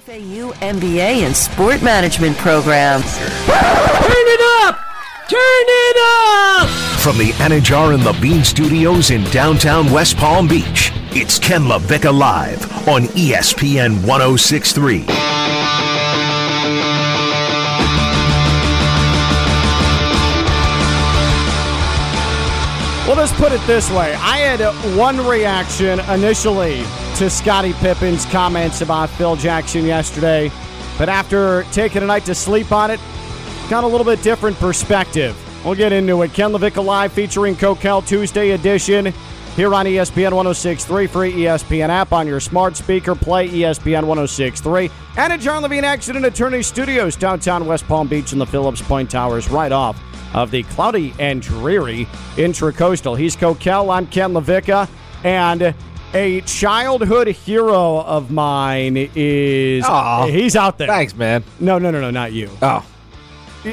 FAU MBA and Sport Management program. Turn it up! Turn it up! From the Anajar and the Bean Studios in downtown West Palm Beach, it's Ken LaVicka Live on ESPN 1063. Well, let's put it this way. I had one reaction initially to Scottie Pippen's comments about Phil Jackson yesterday, but after taking a night to sleep on it, got a little bit different perspective. We'll get into it. Ken LaVicka Live featuring Coquel Tuesday edition here on ESPN 1063, free ESPN app on your smart speaker. Play ESPN 1063. And at John Levine Accident Attorney Studios, downtown West Palm Beach in the Phillips Point Towers, right off of the cloudy and dreary Intracoastal. He's Coquel. I'm Ken LaVicka. And a childhood hero of mine is. Aw. he's out there. Thanks, man. No, no, no, no, not you. Oh,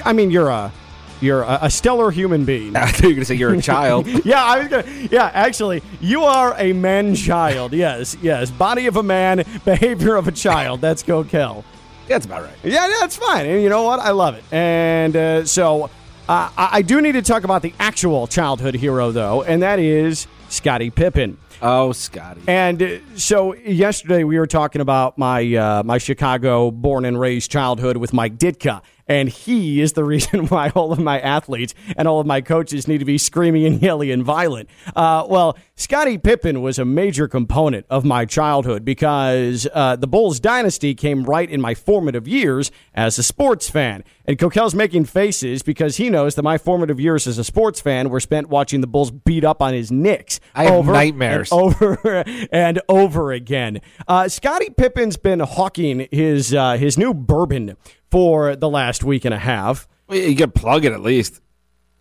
I mean, you're a. You're a, a stellar human being. I thought you were going to say you're a child. Yeah, I was gonna. Yeah, actually, you are a man child. Yes, yes. Body of a man, behavior of a child. That's Coquel. That's about right. Yeah, that's fine. And you know what? I love it. And uh, so uh, I I do need to talk about the actual childhood hero, though, and that is Scottie Pippen. Oh, Scotty. And uh, so yesterday we were talking about my uh, my Chicago born and raised childhood with Mike Ditka. And he is the reason why all of my athletes and all of my coaches need to be screaming and yelling and violent. Uh, well, Scottie Pippen was a major component of my childhood because uh, the Bulls dynasty came right in my formative years as a sports fan. And Coquel's making faces because he knows that my formative years as a sports fan were spent watching the Bulls beat up on his Knicks. I have over nightmares. and over and over again. Uh, Scottie Pippen's been hawking his uh, his new bourbon for the last week and a half. You can plug it at least.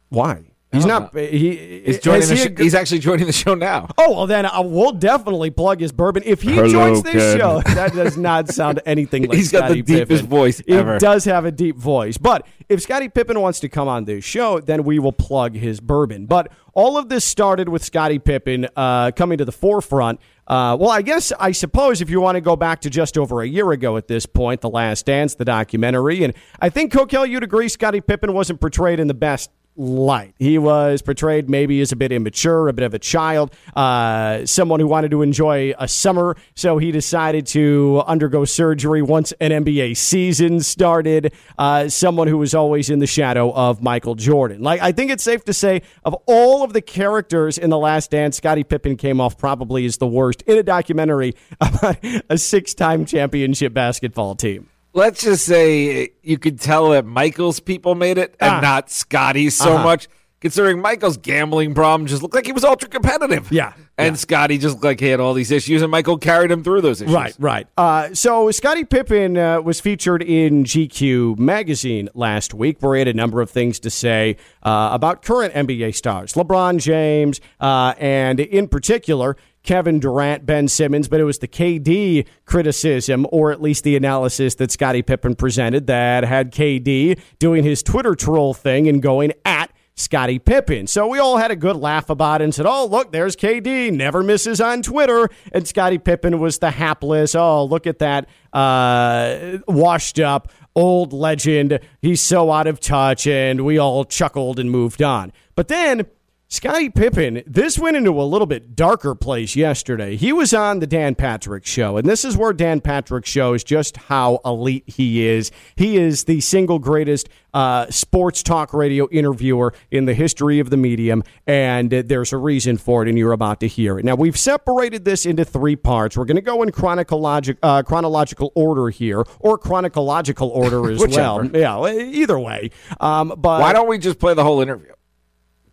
Why? He's not. He, He's joining. he sh- he's actually joining the show now. Oh well, then I will definitely plug his bourbon if he Hello, joins this Ken. show. That does not sound anything like He's got the deepest Pippen. voice He does have a deep voice, but if Scottie Pippen wants to come on this show, then we will plug his bourbon. But all of this started with Scottie Pippen uh, coming to the forefront. Uh, well, I guess I suppose if you want to go back to just over a year ago at this point, The Last Dance, the documentary, and I think Coquel, you'd agree, Scottie Pippen wasn't portrayed in the best light. He was portrayed maybe as a bit immature, a bit of a child, uh, someone who wanted to enjoy a summer, so he decided to undergo surgery once an NBA season started. Uh, someone who was always in the shadow of Michael Jordan. Like I think it's safe to say, of all of the characters in The Last Dance, Scottie Pippen came off probably as the worst in a documentary about a six-time championship basketball team. Let's just say you could tell that Michael's people made it and Ah. not Scotty's so Uh-huh. much. Considering Michael's gambling problem just looked like he was ultra competitive. Yeah, And yeah. Scotty just looked like he had all these issues, and Michael carried him through those issues. Right, right. Uh, so Scotty Pippen uh, was featured in GQ magazine last week, where he had a number of things to say uh, about current NBA stars, LeBron James, uh, and in particular. Kevin Durant, Ben Simmons, but it was the KD criticism, or at least the analysis that Scottie Pippen presented that had KD doing his Twitter troll thing and going at Scottie Pippen. So we all had a good laugh about it and said, oh, look, there's KD, never misses on Twitter. And Scottie Pippen was the hapless, oh, look at that uh, washed up old legend. He's so out of touch. And we all chuckled and moved on. But then. Scottie Pippen, this went into a little bit darker place yesterday. He was on the Dan Patrick show, and this is where Dan Patrick shows just how elite he is. He is the single greatest uh, sports talk radio interviewer in the history of the medium, and uh, there's a reason for it, and you're about to hear it. Now, we've separated this into three parts. We're going to go in chronologic, uh, chronological order here, or chronological order as well. Yeah, either way. Um, but Why don't we just play the whole interview?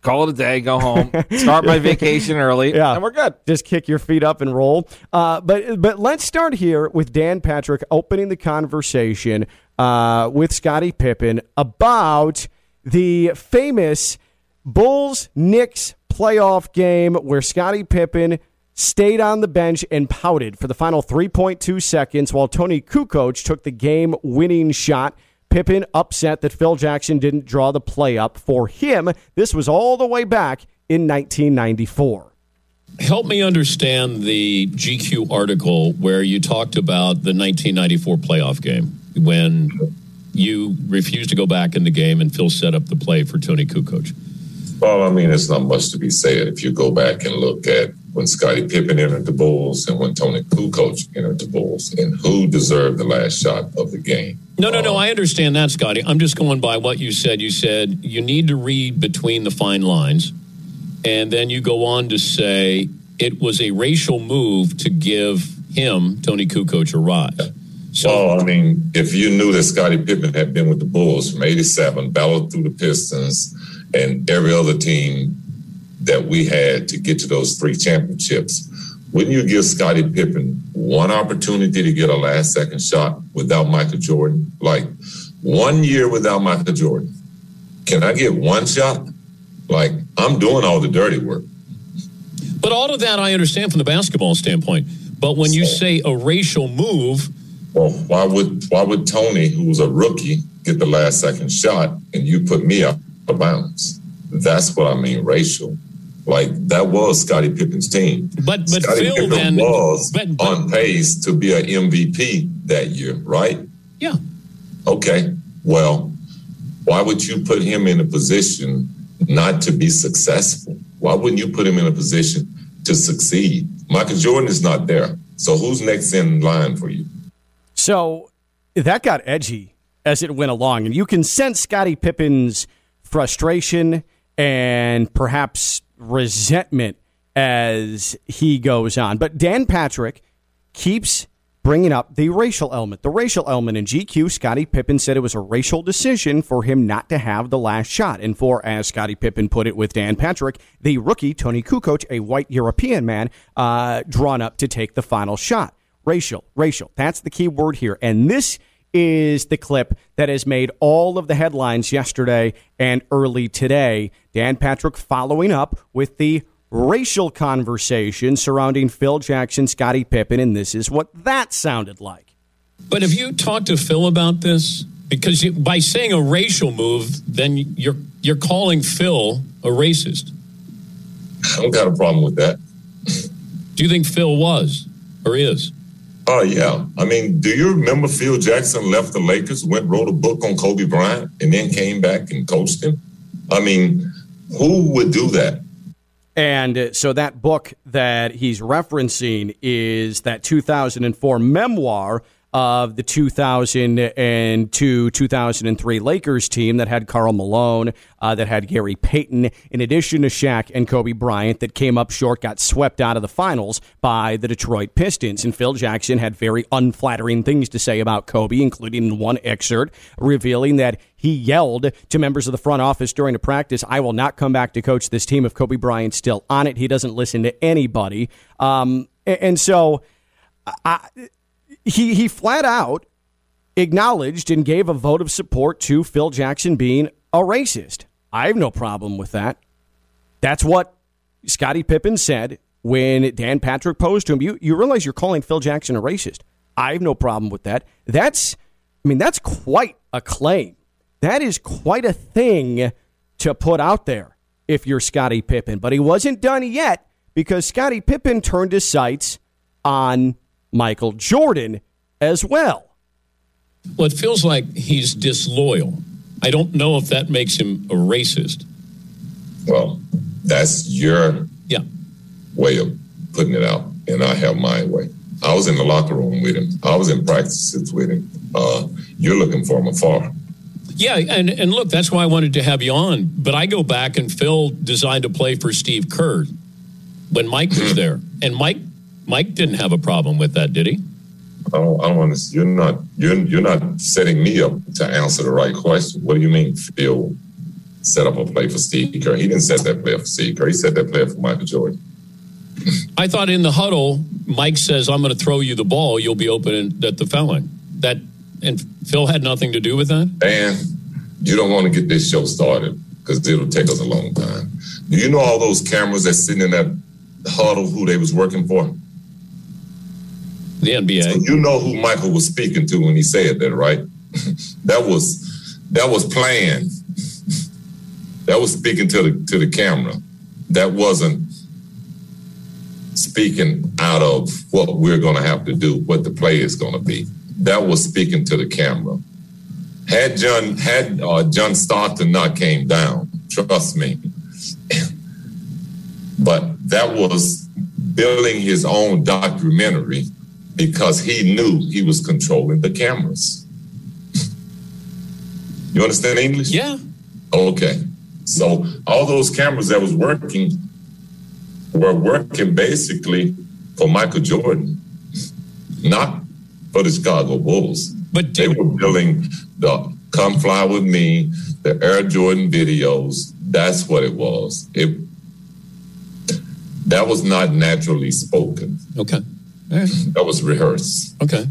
Call it a day, go home, start my vacation early, Yeah. and we're good. just kick your feet up and roll. Uh, but but let's start here with Dan Patrick opening the conversation uh, with Scottie Pippen about the famous Bulls Knicks playoff game where Scottie Pippen stayed on the bench and pouted for the final 3.2 seconds while Toni Kukoc took the game winning shot. Pippen upset that Phil Jackson didn't draw the play up for him. This was all the way back in 1994. help me understand the GQ article where you talked about the 1994 playoff game when you refused to go back in the game and Phil set up the play for Toni Kukoc. Well, I mean, it's not much to be said if you go back and look at when Scottie Pippen entered the Bulls and when Toni Kukoc entered the Bulls and who deserved the last shot of the game. No, no, no. Um, I understand that, Scotty. I'm just going by what you said. You said you need to read between the fine lines. And then you go on to say it was a racial move to give him, Toni Kukoc, a rise. So, well, I mean, if you knew that Scottie Pippen had been with the Bulls from 87, battled through the Pistons and every other team that we had to get to those three championships, wouldn't you give Scottie Pippen one opportunity to get a last second shot without Michael Jordan? Like one year without Michael Jordan. Can I get one shot? Like I'm doing all the dirty work. But all of that I understand from the basketball standpoint. But when you say a racial move, well, why would why would Toni, who was a rookie, get the last second shot and you put me out of bounds? That's what I mean, racial. Like that was Scottie Pippen's team. But but Scottie Phil Pippen then was but, but, on pace to be an MVP that year, right? Yeah. Okay. Well, why would you put him in a position not to be successful? Why wouldn't you put him in a position to succeed? Michael Jordan is not there. So who's next in line for you? So that got edgy as it went along. And you can sense Scottie Pippen's frustration and perhaps resentment as he goes on. But Dan Patrick keeps bringing up the racial element. The racial element in GQ, Scottie Pippen said it was a racial decision for him not to have the last shot. And for, as Scottie Pippen put it with Dan Patrick, the rookie, Toni Kukoc, a white European man, uh, drawn up to take the final shot. Racial, racial. That's the key word here. And this is the clip that has made all of the headlines yesterday and early today. Dan Patrick following up with the racial conversation surrounding Phil Jackson, Scottie Pippen, and this is what that sounded like. But have you talked to Phil about this? Because you, by saying a racial move, then you're you're calling Phil a racist. I don't got a problem with that. Do you think Phil was or is? Oh yeah. I mean, do you remember Phil Jackson left the Lakers, went wrote a book on Kobe Bryant, and then came back and coached him? I mean, who would do that? And uh, so that book that he's referencing is that 2004 memoir of the 2002 2003 Lakers team that had Karl Malone, uh, that had Gary Payton, in addition to Shaq and Kobe Bryant, that came up short, got swept out of the finals by the Detroit Pistons. And Phil Jackson had very unflattering things to say about Kobe, including one excerpt revealing that he yelled to members of the front office during a practice, I will not come back to coach this team if Kobe Bryant's still on it. He doesn't listen to anybody. Um, and so. I, he he flat out acknowledged and gave a vote of support to Phil Jackson being a racist. I have no problem with that. That's what Scottie Pippen said when Dan Patrick posed to him. You you realize you're calling Phil Jackson a racist. I have no problem with that. That's I mean that's quite a claim. That is quite a thing to put out there if you're Scottie Pippen. But he wasn't done yet because Scottie Pippen turned his sights on Michael Jordan as well. Well, it feels like he's disloyal. I don't know if that makes him a racist. Well, that's your yeah way of putting it out, and I have my way. I was in the locker room with him. I was in practices with him. Uh, you're looking for him afar. Yeah, and, and look, that's why I wanted to have you on. But I go back and Phil designed to play for Steve Kerr when Mike was mm-hmm. there. And Mike Mike didn't have a problem with that, did he? I don't, I don't understand. You're not you're you're not setting me up to answer the right question. What do you mean, Phil set up a play for Steve Kerr? He didn't set that play for Steve Kerr. He set that play for Michael Jordan. I thought in the huddle, Mike says, "I'm going to throw you the ball. You'll be open at the felon." That and Phil had nothing to do with that. And you don't want to get this show started because it'll take us a long time. Do you know all those cameras that's sitting in that huddle who they was working for? The NBA. So you know who Michael was speaking to when he said that, right? that was that was planned. That was speaking to the to the camera. That wasn't speaking out of what we're going to have to do, what the play is going to be. That was speaking to the camera. Had John had uh, John Stockton not came down, trust me. but that was building his own documentary because he knew he was controlling the cameras. You understand English? Yeah. Okay. So all those cameras that was working were working basically for Michael Jordan, not for the Chicago Bulls. But they were building the Come Fly With Me, the Air Jordan videos. That's what it was. It that was not naturally spoken. Okay. That was rehearsed. Okay.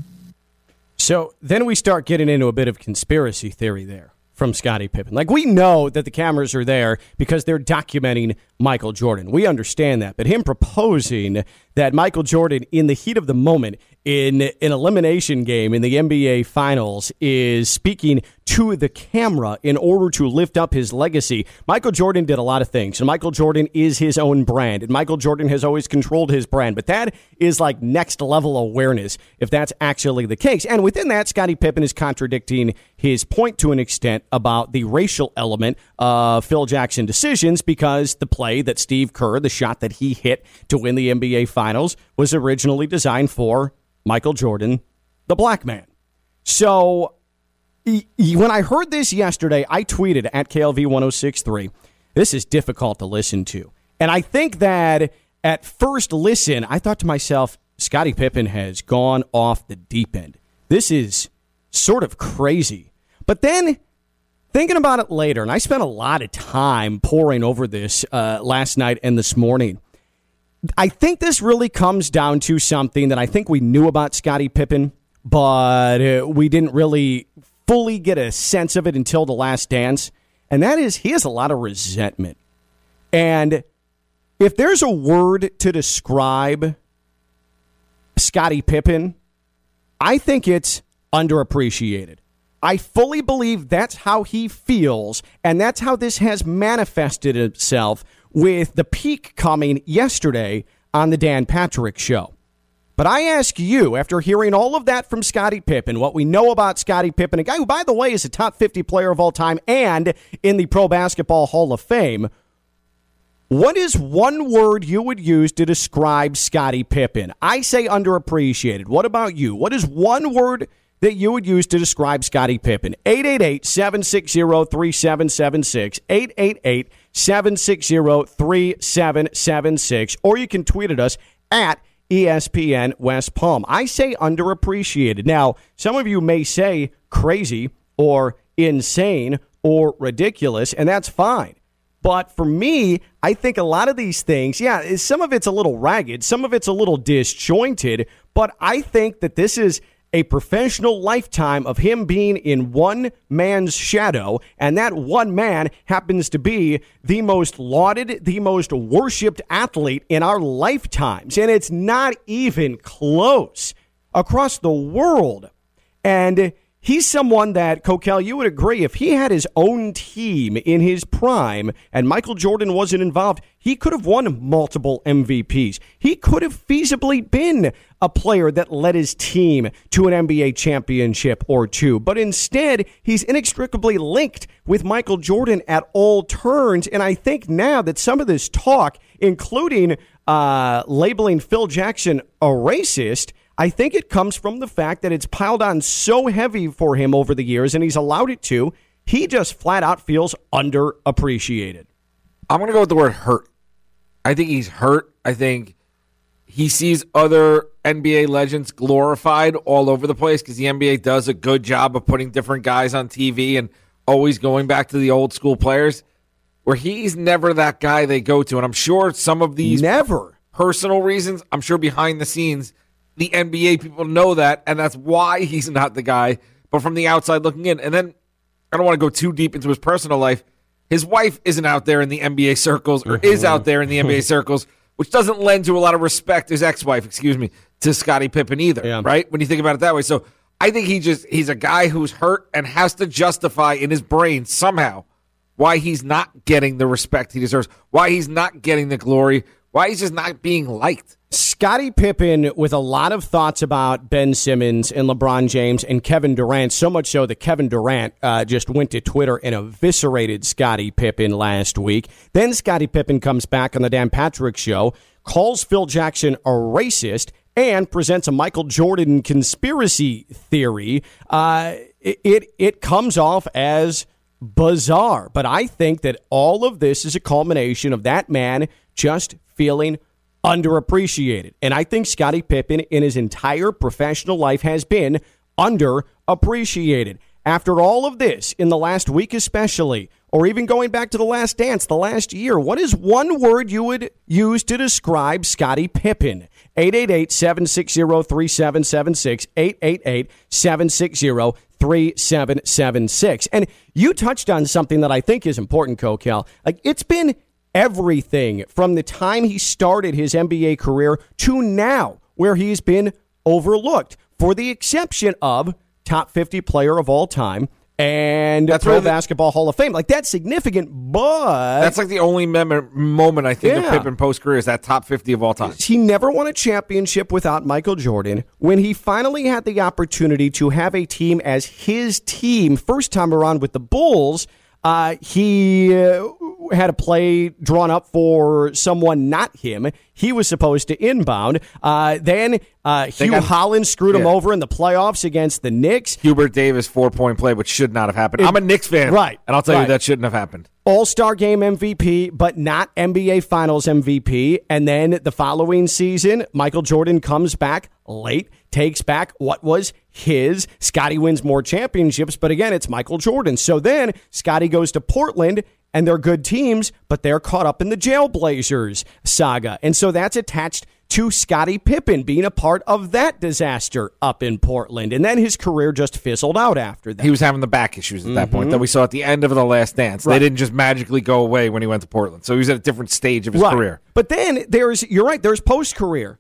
So then we start getting into a bit of conspiracy theory there from Scottie Pippen. Like we know that the cameras are there because they're documenting Michael Jordan. We understand that. But him proposing that Michael Jordan in the heat of the moment in an elimination game in the NBA Finals is speaking to the camera in order to lift up his legacy. Michael Jordan did a lot of things, and Michael Jordan is his own brand, and Michael Jordan has always controlled his brand. But that is like next level awareness if that's actually the case. And within that, Scottie Pippen is contradicting his point to an extent about the racial element of Phil Jackson decisions because the play that Steve Kerr, the shot that he hit to win the NBA Finals, was originally designed for Michael Jordan, the black man. So when I heard this yesterday, I tweeted at KLV1063, this is difficult to listen to. And I think that at first listen, I thought to myself, Scottie Pippen has gone off the deep end. This is sort of crazy. But then thinking about it later, and I spent a lot of time poring over this uh, last night and this morning. I think this really comes down to something that I think we knew about Scottie Pippen, but uh, we didn't really fully get a sense of it until the last dance. And that is, he has a lot of resentment. And if there's a word to describe Scottie Pippen, I think it's underappreciated. I fully believe that's how he feels, and that's how this has manifested itself with the peak coming yesterday on the Dan Patrick Show. But I ask you, after hearing all of that from Scottie Pippen, what we know about Scottie Pippen, a guy who, by the way, is a top 50 player of all time and in the Pro Basketball Hall of Fame, what is one word you would use to describe Scottie Pippen? I say underappreciated. What about you? What is one word that you would use to describe Scottie Pippen? 888 760 3776. 888 760 3776. Or you can tweet at us at ESPN West Palm. I say underappreciated. Now, some of you may say crazy or insane or ridiculous, and that's fine. But for me, I think a lot of these things, yeah, some of it's a little ragged, some of it's a little disjointed, but I think that this is a professional lifetime of him being in one man's shadow, and that one man happens to be the most lauded, the most worshiped athlete in our lifetimes. And it's not even close across the world. And he's someone that, Coquel, you would agree, if he had his own team in his prime and Michael Jordan wasn't involved, he could have won multiple MVPs. He could have feasibly been a player that led his team to an NBA championship or two. But instead, he's inextricably linked with Michael Jordan at all turns. And I think now that some of this talk, including uh, labeling Phil Jackson a racist, I think it comes from the fact that it's piled on so heavy for him over the years and he's allowed it to. He just flat out feels underappreciated. I'm going to go with the word hurt. I think he's hurt. I think he sees other NBA legends glorified all over the place because the NBA does a good job of putting different guys on TV and always going back to the old school players. Where he's never that guy they go to. And I'm sure some of these never personal reasons, I'm sure behind the scenes, the NBA people know that, and that's why he's not the guy. But from the outside looking in, and then I don't want to go too deep into his personal life. His wife isn't out there in the NBA circles, or is mm-hmm. out there in the NBA circles, which doesn't lend to a lot of respect. His ex-wife, excuse me, to Scottie Pippen either, Yeah. right? When you think about it that way, so I think he just he's a guy who's hurt and has to justify in his brain somehow why he's not getting the respect he deserves, why he's not getting the glory, why is just not being liked. Scottie Pippen with a lot of thoughts about Ben Simmons and LeBron James and Kevin Durant, so much so that Kevin Durant uh, just went to Twitter and eviscerated Scottie Pippen last week. Then Scottie Pippen comes back on the Dan Patrick Show, calls Phil Jackson a racist, and presents a Michael Jordan conspiracy theory. Uh, it, it it comes off as bizarre, but I think that all of this is a culmination of that man just feeling underappreciated. And I think Scottie Pippen in his entire professional life has been underappreciated. After all of this, in the last week especially, or even going back to the last dance, the last year, what is one word you would use to describe Scottie Pippen? 888 760 3776. 888 760 3776. And you touched on something that I think is important, Coquel. Like, it's been everything from the time he started his NBA career to now, where he's been overlooked, for the exception of top 50 player of all time and That's Pro really Basketball Hall of Fame. Like, that's significant, but. That's like the only mem- moment I think Yeah. of Pippen post career is that top 50 of all time. he never won a championship without Michael Jordan. When he finally had the opportunity to have a team as his team, first time around with the Bulls, uh, he uh, had a play drawn up for someone not him. He was supposed to inbound. Uh, then uh, Hue got- Hollins screwed him over in the playoffs against the Knicks. Hubert Davis four point play, which should not have happened. It- I'm a Knicks fan, Right, And I'll tell right. you that shouldn't have happened. All Star Game MVP, but not NBA Finals MVP. And then the following season, Michael Jordan comes back late, takes back what was his. Scotty wins more championships, but again, it's Michael Jordan. So then Scotty goes to Portland. And they're good teams, but they're caught up in the Jailblazers saga. And so that's attached to Scottie Pippen being a part of that disaster up in Portland. And then his career just fizzled out after that. He was having the back issues at that point that we saw at the end of the last dance. They didn't just magically go away when he went to Portland. So he was at a different stage of his Right. career. But then there's you're right, there's post career.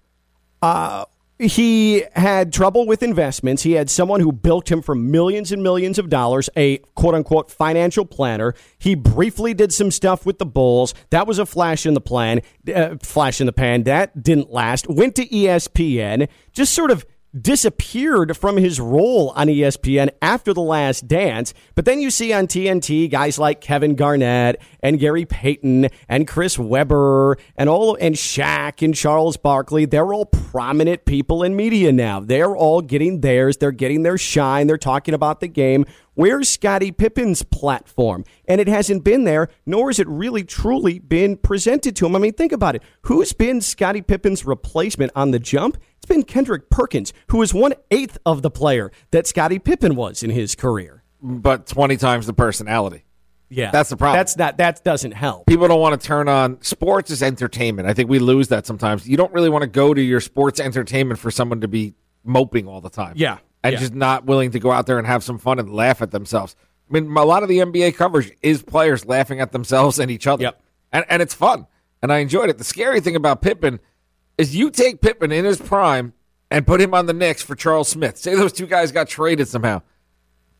Uh he had trouble with investments. He had someone who bilked him for millions and millions of dollars, a quote unquote financial planner. He briefly did some stuff with the Bulls. That was a flash in the plan, uh, flash in the pan. That didn't last. Went to ESPN, just sort of disappeared from his role on ESPN after the last dance. But then you see on TNT guys like Kevin Garnett and Gary Payton and Chris Webber and all and Shaq and Charles Barkley. They're all prominent people in media now. They're all getting theirs. They're getting their shine. They're talking about the game. Where's Scottie Pippen's platform? And it hasn't been there, nor has it really truly been presented to him. I mean, think about it. Who's been Scottie Pippen's replacement on the jump? It's been Kendrick Perkins, who is one eighth of the player that Scottie Pippen was in his career. But 20 times the personality. Yeah, That's the problem. That's not. That doesn't help. People don't want to turn on sports as entertainment. I think we lose that sometimes. You don't really want to go to your sports entertainment for someone to be moping all the time. Yeah, And yeah. just not willing to go out there and have some fun and laugh at themselves. I mean, a lot of the NBA coverage is players laughing at themselves and each other. Yep. And, and it's fun. And I enjoyed it. The scary thing about Pippen is you take Pippen in his prime and put him on the Knicks for Charles Smith. Say those two guys got traded somehow.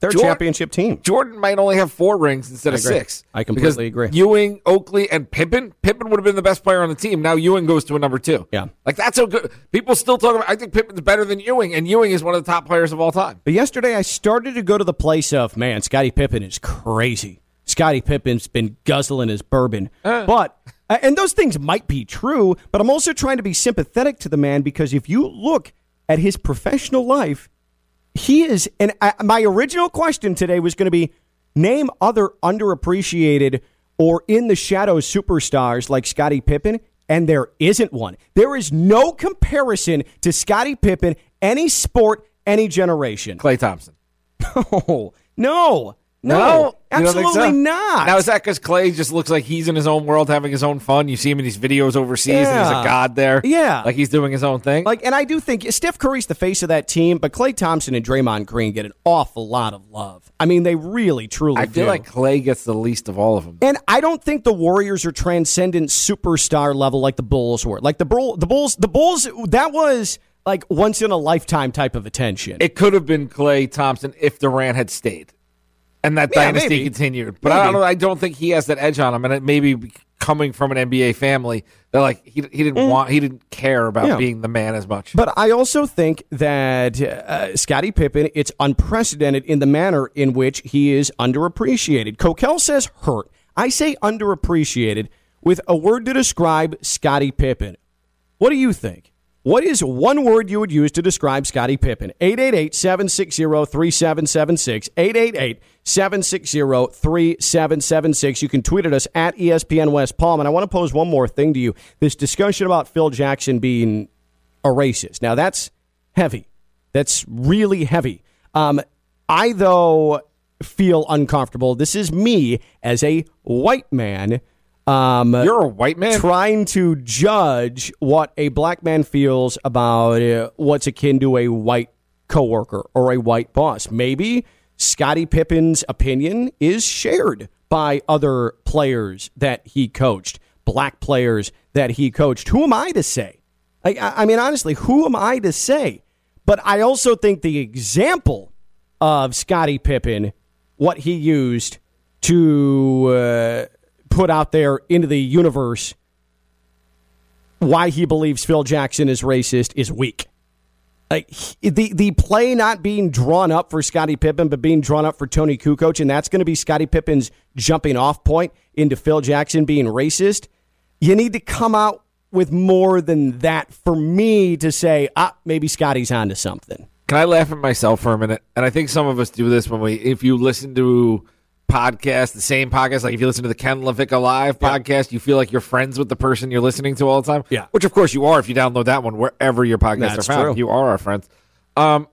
They're Jordan- championship team. Jordan might only have four rings instead of agree. six. I completely agree. Ewing, Oakley, and Pippen. Pippen would have been the best player on the team. Now Ewing goes to a number two. Yeah. like that's so good. People still talk about. I think Pippen's better than Ewing, and Ewing is one of the top players of all time. But yesterday, I started to go to the place of man. Scottie Pippen is crazy. Scottie Pippen's been guzzling his bourbon, but uh, and those things might be true. But I'm also trying to be sympathetic to the man because if you look at his professional life, he is. And I, my original question today was going to be name other underappreciated or in the shadows superstars like Scottie Pippen, and there isn't one. There is no comparison to Scottie Pippen, any sport, any generation. Klay Thompson. No, no, no, No? You don't think absolutely so? not. Now is that because Klay just looks like he's in his own world, having his own fun? You see him in these videos overseas, and he's a god there. Yeah. like he's doing his own thing. like, and I do think Steph Curry's the face of that team, but Klay Thompson and Draymond Green get an awful lot of love. I mean, they really, truly I feel do. like Klay gets the least of all of them. And I don't think the Warriors are transcendent superstar level like the Bulls were. Like the Bull, the Bulls, the Bulls. That was like once in a lifetime type of attention. It could have been Klay Thompson if Durant had stayed, and that Yeah, dynasty maybe. continued. But I don't. I don't think he has that edge on him, and it maybe coming from an NBA family. They're like he he didn't want he didn't care about Yeah. being the man as much. But I also think that uh, Scottie Pippen, it's unprecedented in the manner in which he is underappreciated. Coquel says hurt. I say underappreciated with a word to describe Scottie Pippen. What do you think? What is one word you would use to describe Scottie Pippen? 888 760 3776. 888 760 3776. You can tweet at us at ESPN West Palm. And I want to pose one more thing to you this discussion about Phil Jackson being a racist. Now, that's heavy. That's really heavy. Um, I, though, feel uncomfortable. This is me as a white man. Um, You're a white man. trying to judge what a black man feels about uh, what's akin to a white coworker or a white boss. Maybe Scottie Pippen's opinion is shared by other players that he coached, black players that he coached. Who am I to say? I, I mean, honestly, who am I to say? But I also think the example of Scottie Pippen, what he used to uh, put out there into the universe, why he believes Phil Jackson is racist, is weak. Like the the play not being drawn up for Scottie Pippen, but being drawn up for Toni Kukoc, and that's going to be Scottie Pippen's jumping off point into Phil Jackson being racist. You need to come out with more than that for me to say, ah, maybe Scotty's onto something. Can I laugh at myself for a minute? And I think some of us do this when we, if you listen to podcasts, the same podcast, like if you listen to the Ken LaVicka Live podcast, you feel like you're friends with the person you're listening to all the time. Yeah. Which, of course, you are if you download that one wherever your podcasts That's are found. true. You are our friends. Um,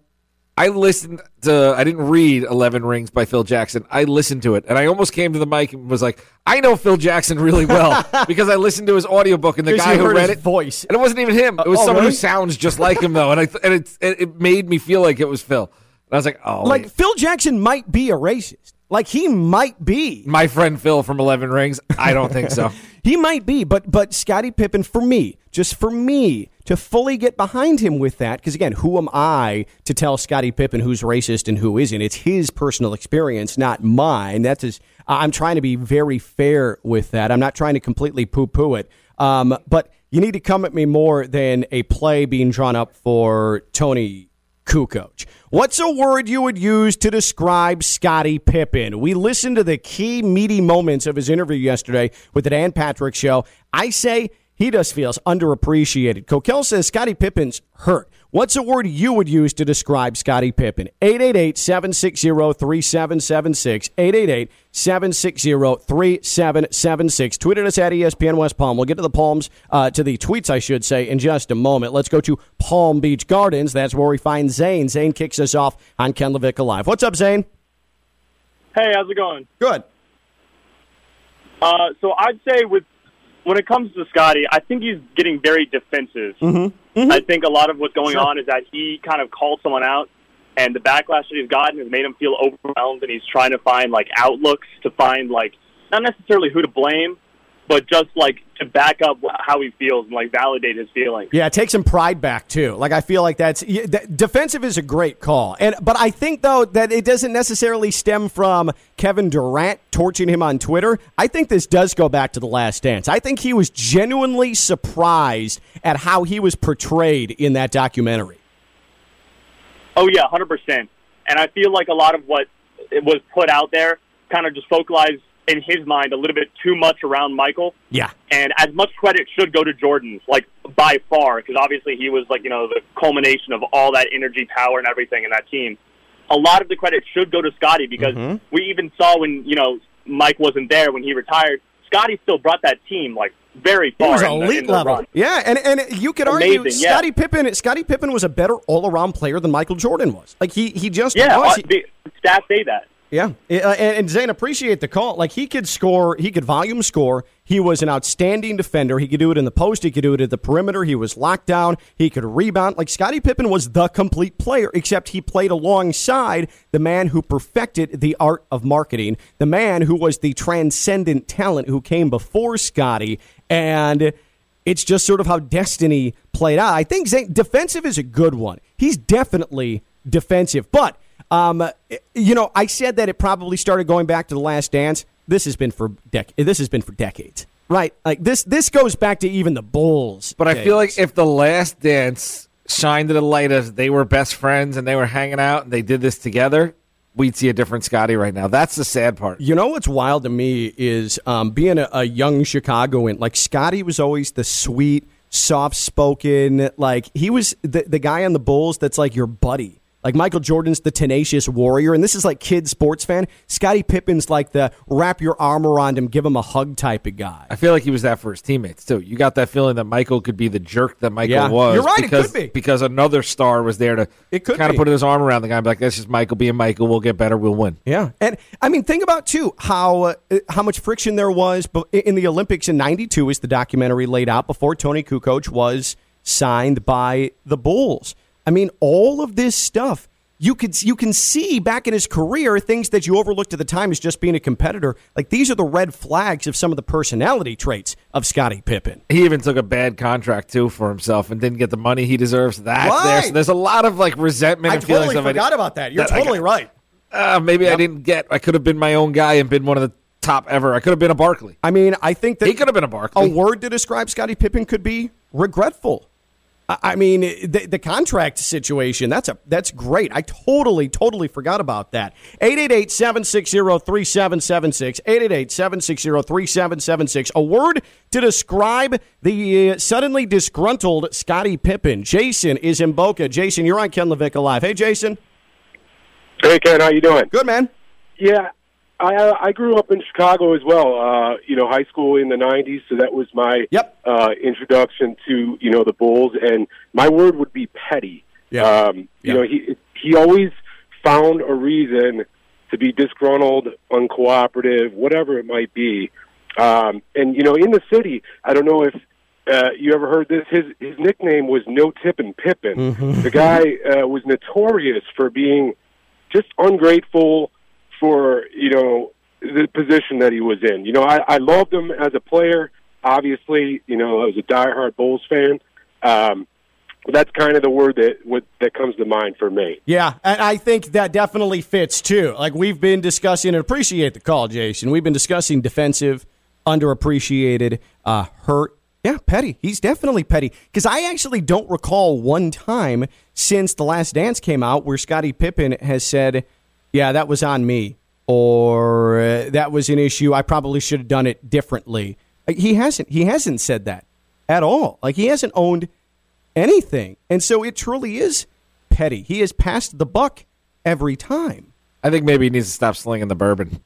I listened to, I didn't read 11 Rings by Phil Jackson. I listened to it and I almost came to the mic and was like, I know Phil Jackson really well because I listened to his audiobook and the guy who read it. voice. And it wasn't even him. It was oh, someone really? who sounds just like him though, and I and it, it it made me feel like it was Phil. And I was like, oh, Like wait. Phil Jackson might be a racist. Like he might be. my friend Phil from Eleven Rings. I don't think so. He might be, but but Scottie Pippen for me, just for me to fully get behind him with that, because again, who am I to tell Scottie Pippen who's racist and who isn't? It's his personal experience, not mine. That's his. I'm trying to be very fair with that. I'm not trying to completely poo-poo it. Um, but you need to come at me more than a play being drawn up for Toni Kukoc. What's a word you would use to describe Scottie Pippen? We listened to the key meaty moments of his interview yesterday with the Dan Patrick Show. I say he just feels underappreciated. Coquel says Scottie Pippen's hurt. What's a word you would use to describe Scottie Pippen? 888-760-3776. 888-760-3776. Tweet at us at ESPN West Palm. We'll get to the Palms, uh, to the tweets, I should say, in just a moment. Let's go to Palm Beach Gardens. That's where we find Zane. Zane kicks us off on Ken LaVicka Live. What's up, Zane? Hey, how's it going? Good. Uh, so I'd say with when it comes to Scotty, I think he's getting very defensive. Mm-hmm. Mm-hmm. I think a lot of what's going on is that he kind of called someone out, and the backlash that he's gotten has made him feel overwhelmed, and he's trying to find like outlooks to find like not necessarily who to blame, but just like to back up how he feels and like validate his feelings. Yeah, take some pride back too. Like I feel like that's yeah, that, defensive is a great call, and but I think though that it doesn't necessarily stem from Kevin Durant torching him on Twitter. I think this does go back to the Last Dance. I think he was genuinely surprised at how he was portrayed in that documentary. Oh yeah, hundred percent. And I feel like a lot of what was put out there kind of just focalized in his mind a little bit too much around Michael. Yeah, and as much credit should go to Jordan, like by far, because obviously he was like you know the culmination of all that energy, power, and everything in that team. A lot of the credit should go to Scotty because we even saw when you know Mike wasn't there when he retired. Scotty still brought that team like very he far. was in the- elite in the level. run. Yeah, and and you could argue Amazing, yeah. Scottie Pippen. Scottie Pippen was a better all around player than Michael Jordan was. Like he he just Yeah, was. uh, He- the stats say that. Yeah, and, Zane, appreciate the call. Like he could score, he could volume score. He was an outstanding defender. He could do it in the post. He could do it at the perimeter. He was locked down. He could rebound. Like Scottie Pippen was the complete player, except he played alongside the man who perfected the art of marketing, the man who was the transcendent talent who came before Scotty, and. It's just sort of how destiny played out. I think Zane, defensive is a good one. He's definitely defensive, but um, you know, I said that it probably started going back to the Last Dance. This has been for dec- This has been for decades. Right. Like this this goes back to even the Bulls. But I feel like if the last dance shined to the light as they were best friends and they were hanging out and they did this together, we'd see a different Scotty right now. That's the sad part. You know what's wild to me is um, being a, a young Chicagoan. Like Scotty was always the sweet, soft spoken. Like he was the the guy on the Bulls that's like your buddy. Like Michael Jordan's the tenacious warrior, and this is like kid sports fan. Scottie Pippen's like the wrap your arm around him, give him a hug type of guy. I feel like he was that for his teammates too. You got that feeling that Michael could be the jerk that Michael Yeah. was. You're right, it Because, could be. because another star was there to It could kind of put his arm around the guy and be like, "That's just Michael being Michael. We'll get better. We'll win." Yeah, and I mean, think about too how uh, how much friction there was in the Olympics in '92, as the documentary laid out before Toni Kukoc was signed by the Bulls. I mean, all of this stuff you could you can see back in his career things that you overlooked at the time as just being a competitor. Like these are the red flags of some of the personality traits of Scottie Pippen. He even took a bad contract too for himself and didn't get the money he deserves. That's there. So there's a lot of like resentment I and feelings totally of it. forgot about that. You're that totally got- right. Uh, maybe I didn't get. I could have been my own guy and been one of the top ever. I could have been a Barkley. I mean, I think that He could have been a Barkley. a word to describe Scottie Pippen could be regretful. I mean, the, the contract situation, that's a that's great. I totally, totally forgot about that. 888-760-3776. 888-760-3776. A word to describe the uh, suddenly disgruntled Scottie Pippen. Jason is in Boca. Jason, you're on Ken LaVicka Live. Hey, Jason. Hey Ken, how you doing? Good, man. Yeah, I I grew up in Chicago as well. Uh, you know, high school in the '90s, so that was my Yep. uh, introduction to you know the Bulls. And my word would be petty. Yeah. Um, you Yeah. know, he he always found a reason to be disgruntled, uncooperative, whatever it might be. Um, and you know, in the city, I don't know if uh, you ever heard this. His his nickname was No Tippin' Pippin. The guy uh, was notorious for being just ungrateful for you know the position that he was in. You know, I, I loved him as a player. Obviously, you know, I was a diehard Bulls fan. Um, that's kind of the word that that comes to mind for me. Yeah, and I think that definitely fits too. Like we've been discussing, and appreciate the call, Jason. We've been discussing defensive, underappreciated, uh, hurt. Yeah, petty. He's definitely petty. Because I actually don't recall one time since The Last Dance came out where Scottie Pippen has said, "Yeah, that was on me," or uh, "That was an issue. I probably should have done it differently." He hasn't. He hasn't said that at all. Like he hasn't owned anything. And so it truly is petty. He has passed the buck every time. I think maybe he needs to stop slinging the bourbon.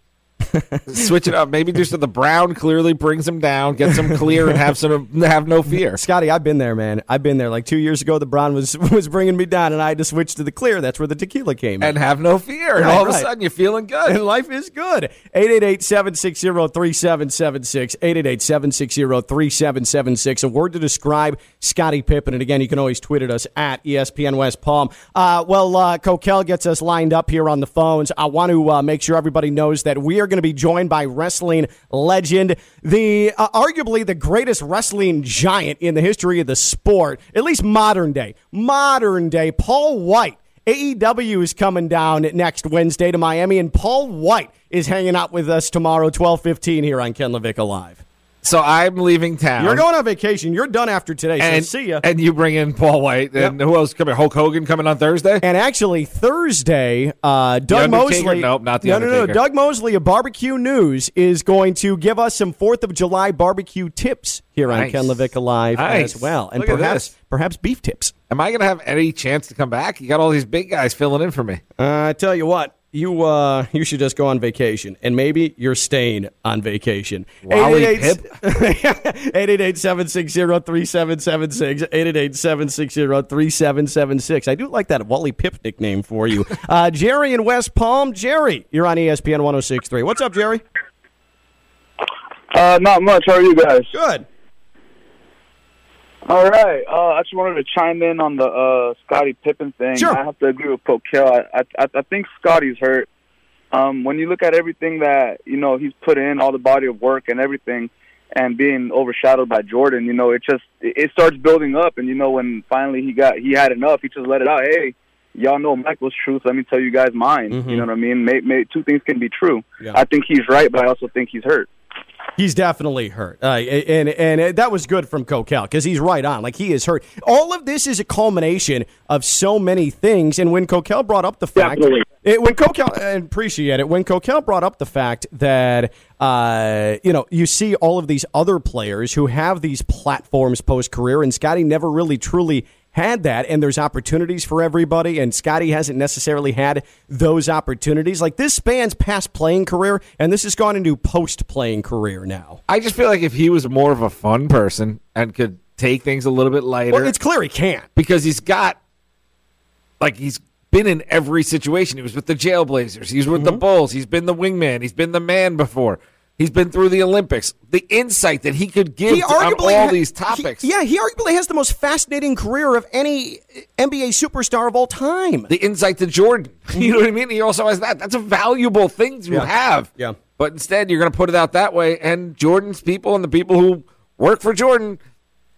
Switch it up. Maybe do some. The brown clearly brings him down. Gets him clear and have some have no fear. Scotty, I've been there, man. I've been there. Like two years ago, the brown was was bringing me down, and I had to switch to the clear. That's where the tequila came in. And have no fear. And Right, all of a right. sudden you're feeling good. And life is good. 888-760-3776. 888-760-3776. A word to describe Scotty Pippen. And again, you can always tweet at us at ESPN West Palm. Uh, well, uh, Coquel gets us lined up here on the phones. I want to uh, make sure everybody knows that we are going to be joined by wrestling legend, the uh, arguably the greatest wrestling giant in the history of the sport, at least modern day. Modern day, Paul Wight. AEW is coming down next Wednesday to Miami, and Paul Wight is hanging out with us tomorrow, twelve fifteen, here on Ken LaVicka Live. So I'm leaving town. You're going on vacation. You're done after today, and so see ya. And you bring in Paul Wight. And who else coming? Hulk Hogan coming on Thursday? And actually, Thursday, uh, Doug Undertaker? Mosley. Nope, not The other. no, no, no. Doug Mosley of Barbecue News is going to give us some Fourth of July barbecue tips here on Ken LaVicka Live Nice. as well, and Look perhaps perhaps beef tips. Am I going to have any chance to come back? You got all these big guys filling in for me. Uh, I tell you what, you uh, you should just go on vacation, and maybe you're staying on vacation. Wally 888-760-3776, 888-760-3776. I do like that Wally Pipp nickname for you. Uh, Jerry in West Palm. Jerry, you're on ESPN 1063. What's up, Jerry? Uh, not much. How are you guys? Good. All right. Uh, I just wanted to chime in on the uh, Scottie Pippen thing. Sure. I have to agree with Pokel. I, I I think Scotty's hurt. Um, when you look at everything that you know he's put in, all the body of work and everything, and being overshadowed by Jordan, you know, it just it it starts building up. And you know, when finally he got he had enough, he just let it out. Hey, y'all know Michael's truth. Let me tell you guys mine. Mhm. You know what I mean? May, may, two things can be true. Yeah. I think he's right, but I also think he's hurt. He's definitely hurt, uh, and and that was good from Coquel because he's right on. Like he is hurt. All of this is a culmination of so many things. And when Coquel brought up the fact, it, when Coquel I appreciate it, when Coquel brought up the fact that uh, you know you see all of these other players who have these platforms post career, and Scotty never really truly had that, and there's opportunities for everybody, and Scottie hasn't necessarily had those opportunities. Like this spans past playing career, and this has gone into post playing career now. I just feel like if he was more of a fun person and could take things a little bit lighter, Well, it's clear he can't. because he's got like he's been in every situation. He was with the Jailblazers. He's with the Mm-hmm. Bulls. He's been the wingman. He's been the man before. He's been through the Olympics. The insight that he could give He on all ha- these topics. he- yeah, he arguably has the most fascinating career of any NBA superstar of all time. the insight to Jordan. You know what I mean? He also has that. That's a valuable thing to Yeah. have. Yeah. But instead, you're going to put it out that way, and Jordan's people and the people who work for Jordan,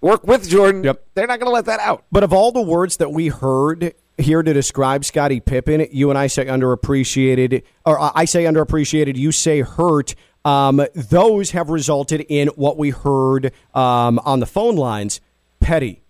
work with Jordan, Yep. they're not going to let that out. But of all the words that we heard here to describe Scottie Pippen, you and I say underappreciated, or uh, I say underappreciated, you say hurt. Um, those have resulted in what we heard um, on the phone lines petty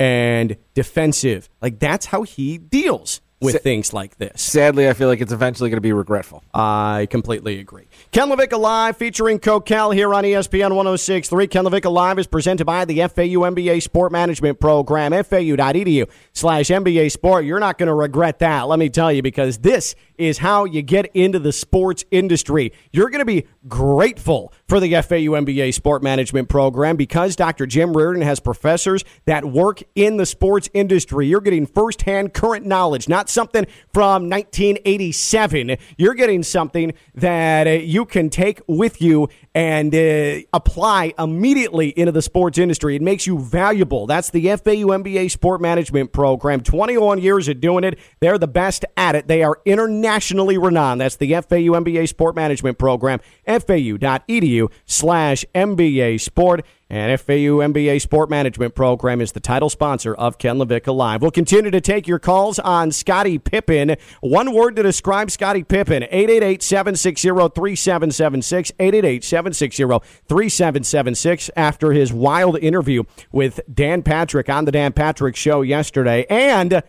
and defensive. Like that's how he deals with Sa- things like this. Sadly, I feel like it's eventually going to be regretful. I completely agree. Ken Levick Live featuring Coquel here on ESPN 1063. Ken Levick Live is presented by the FAU MBA Sport Management Program, fau.edu slash MBA Sport. You're not going to regret that, let me tell you, because this is how you get into the sports industry. You're going to be grateful for the FAU MBA Sport Management Program because Dr. Jim Riordan has professors that work in the sports industry. You're getting firsthand current knowledge, not something from 1987. You're getting something that uh, you can take with you and uh, apply immediately into the sports industry. It makes you valuable. That's the FAU MBA Sport Management Program. 21 years of doing it. They're the best at it. They are internationally renowned. That's the FAU MBA Sport Management Program. FAU.edu slash MBA Sport. And FAU MBA Sport Management Program is the title sponsor of Ken Levick Live. We'll continue to take your calls on Scottie Pippen. One word to describe Scottie Pippen 888 760 3776. 888 760 3776 after his wild interview with Dan Patrick on The Dan Patrick Show yesterday. And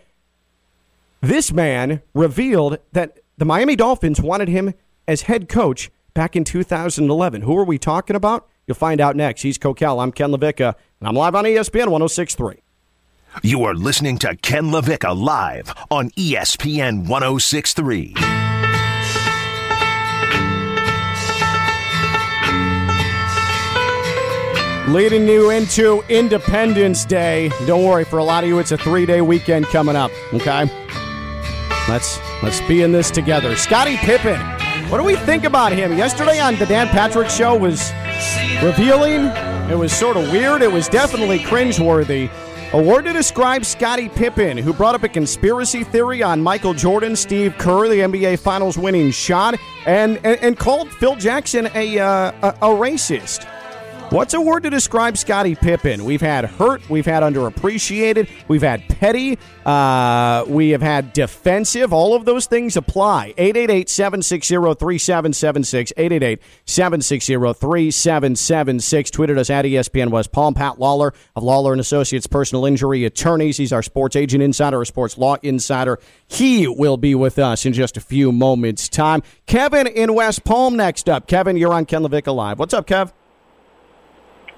this man revealed that the Miami Dolphins wanted him as head coach back in 2011. Who are we talking about? You'll find out next. He's Coquel. I'm Ken LaVicka, and I'm live on ESPN 1063. You are listening to Ken LaVicka live on ESPN 1063. Leading you into Independence Day. Don't worry, for a lot of you, it's a three-day weekend coming up. Okay, let's let's be in this together. Scottie Pippen. What do we think about him? Yesterday on the Dan Patrick Show was revealing. It was sort of weird. It was definitely cringeworthy. A word to describe Scottie Pippen, who brought up a conspiracy theory on Michael Jordan, Steve Kerr, the NBA Finals winning shot, and and, and called Phil Jackson a, uh, a a racist. What's a word to describe Scottie Pippen? We've had hurt, we've had underappreciated, we've had petty, uh, we have had defensive. All of those things apply. 888 760 3776. 888 760 3776. Tweeted us at ESPN West Palm. Pat Lawlor of Lawlor and Associates Personal Injury Attorneys. He's our sports agent insider, or sports law insider. He will be with us in just a few moments' time. Kevin in West Palm next up. Kevin, you're on Ken Levick Live. What's up, Kev?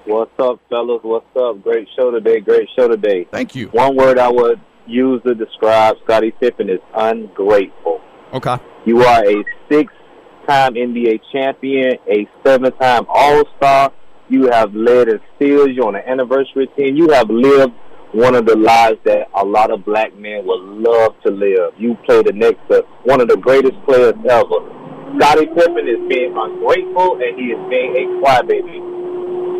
What's up, fellas? What's up? Great show today. Great show today. Thank you. One word I would use to describe Scottie Pippen is ungrateful. Okay. You are a six-time NBA champion, a seven-time All-Star. You have led in steals. You're on an anniversary team. You have lived one of the lives that a lot of black men would love to live. You played the next to one of the greatest players ever. Scottie Pippen is being ungrateful and he is being a crybaby.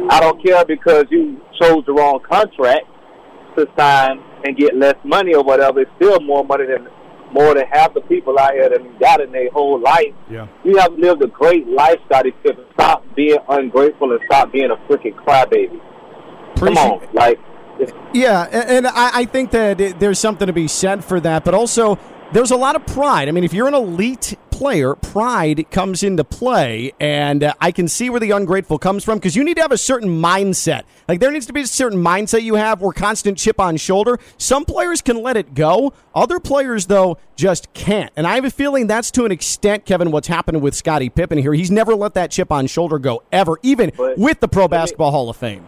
I don't care because you chose the wrong contract to sign and get less money or whatever. It's still more money than more than half the people out here that got in their whole life. Yeah. You have lived a great life, Scottie Pippen. Stop being ungrateful and stop being a freaking crybaby. Come on, like Yeah, and I, I think that there's something to be said for that. But also, there's a lot of pride. I mean, if you're an elite player, pride comes into play, and uh, I can see where the ungrateful comes from because you need to have a certain mindset. Like there needs to be a certain mindset you have where constant chip on shoulder. Some players can let it go. Other players, though, just can't. And I have a feeling that's to an extent, Kevin, what's happening with Scottie Pippen here. He's never let that chip on shoulder go ever, even But- with the Pro Basketball Hall of Fame.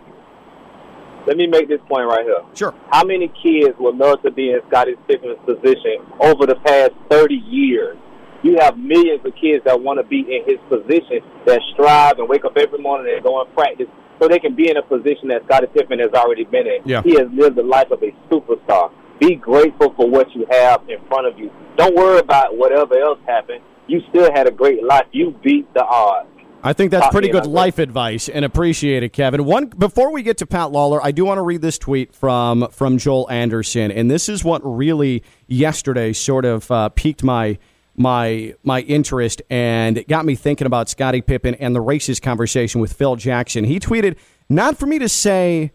Let me make this point right here. Sure. How many kids would love to be in Scottie Pippen's position over the past 30 years? You have millions of kids that want to be in his position, that strive and wake up every morning and go and practice so they can be in a position that Scottie Pippen has already been in. Yeah. He has lived the life of a superstar. Be grateful for what you have in front of you. Don't worry about whatever else happened. You still had a great life. You beat the odds. I think that's pretty good life advice and appreciate it, Kevin. One before we get to Pat Lawlor, I do want to read this tweet from from Joel Anderson, and this is what really yesterday sort of uh, piqued my my my interest and it got me thinking about Scottie Pippen and the racist conversation with Phil Jackson. He tweeted, "Not for me to say."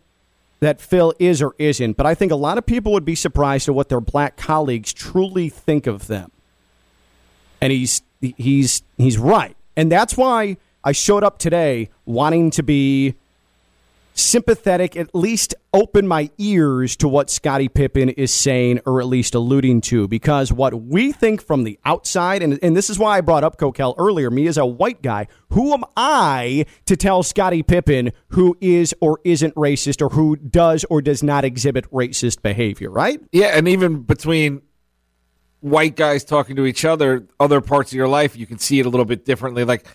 That Phil is or isn't, but I think a lot of people would be surprised at what their black colleagues truly think of them and he's he's he's right and that's why i showed up today wanting to be sympathetic at least open my ears to what scottie pippen is saying or at least alluding to because what we think from the outside and, and this is why i brought up coquel earlier me as a white guy who am i to tell scottie pippen who is or isn't racist or who does or does not exhibit racist behavior right Yeah, and even between white guys talking to each other, other parts of your life, you can see it a little bit differently. Like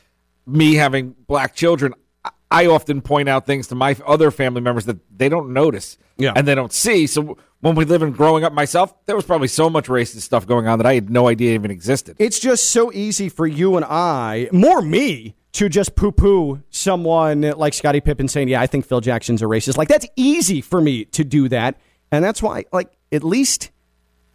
me having black children, I- I often point out things to my other family members that they don't notice Yeah. and they don't see. So when we live in growing up myself, there was probably so much racist stuff going on that I had no idea even existed. It's just so easy for you and I, more me, to just poo poo someone like Scottie Pippen saying, Yeah, I think Phil Jackson's a racist. Like, that's easy for me to do that. And that's why, like, at least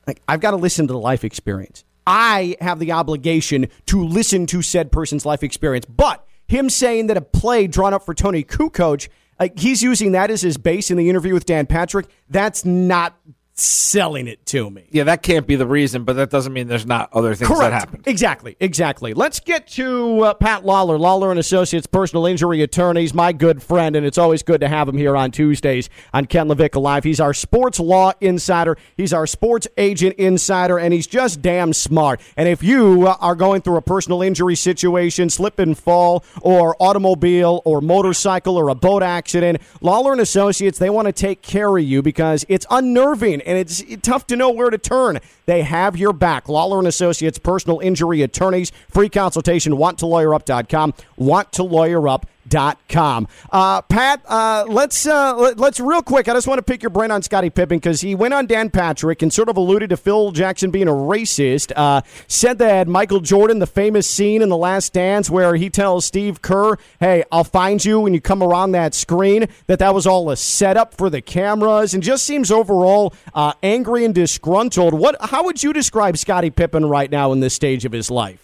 like, I've got to listen to the life experience. I have the obligation to listen to said person's life experience. But him saying that a play drawn up for Toni Kukoc, like he's using that as his base in the interview with Dan Patrick, that's not selling it to me. Yeah, that can't be the reason, but that doesn't mean there's not other things that Correct. happen. Exactly. Exactly. Let's get to uh, Pat Lawlor, Lawlor and Associates, personal injury attorneys, my good friend, and it's always good to have him here on Tuesdays on Ken Levick Live. He's our sports law insider. He's our sports agent insider, and he's just damn smart. And if you uh, are going through a personal injury situation, slip and fall, or automobile, or motorcycle, or a boat accident, Lawlor and Associates, they want to take care of you because it's unnerving and it's tough to know where to turn. They have your back. Lawlor and Associates, personal injury attorneys, free consultation, wanttolawyerup.com, wanttolawyerup.com. Uh, Pat, uh, let's uh, let- let's real quick. I just want to pick your brain on Scottie Pippen because he went on Dan Patrick and sort of alluded to Phil Jackson being a racist. Uh, said that Michael Jordan, the famous scene in The Last Dance where he tells Steve Kerr, "Hey, I'll find you when you come around that screen." That that was all a setup for the cameras, and just seems overall uh, angry and disgruntled. What? How would you describe Scottie Pippen right now in this stage of his life?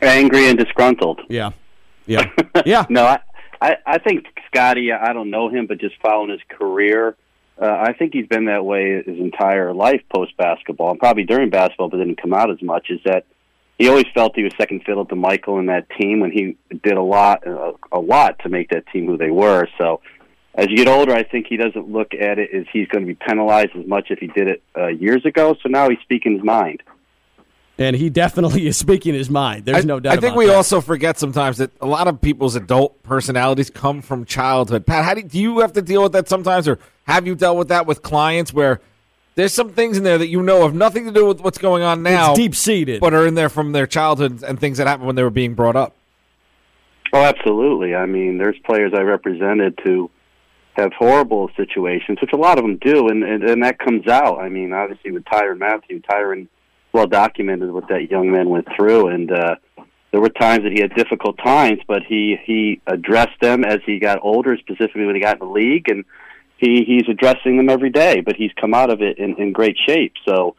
angry and disgruntled. Yeah, yeah, yeah. no, I, I, I think Scottie. I don't know him, but just following his career, uh, I think he's been that way his entire life post basketball, and probably during basketball, but didn't come out as much. Is that he always felt he was second fiddle to Michael and that team when he did a lot, uh, a lot to make that team who they were. So. As you get older, I think he doesn't look at it as he's going to be penalized as much if he did it uh, years ago. So now he's speaking his mind. And he definitely is speaking his mind. There's I, no doubt. I think we that. also forget sometimes that a lot of people's adult personalities come from childhood. Pat, how do, do you have to deal with that sometimes, or have you dealt with that with clients where there's some things in there that you know have nothing to do with what's going on now, deep seated, but are in there from their childhood and things that happened when they were being brought up? Oh, absolutely. I mean, there's players I represented to have horrible situations, which a lot of them do, and and, and that comes out. I mean, obviously with Tyrann Mathieu, Tyrann well documented what that young man went through, and uh, there were times that he had difficult times, but he he addressed them as he got older, specifically when he got in the league, and he he's addressing them every day. But he's come out of it in, in great shape. So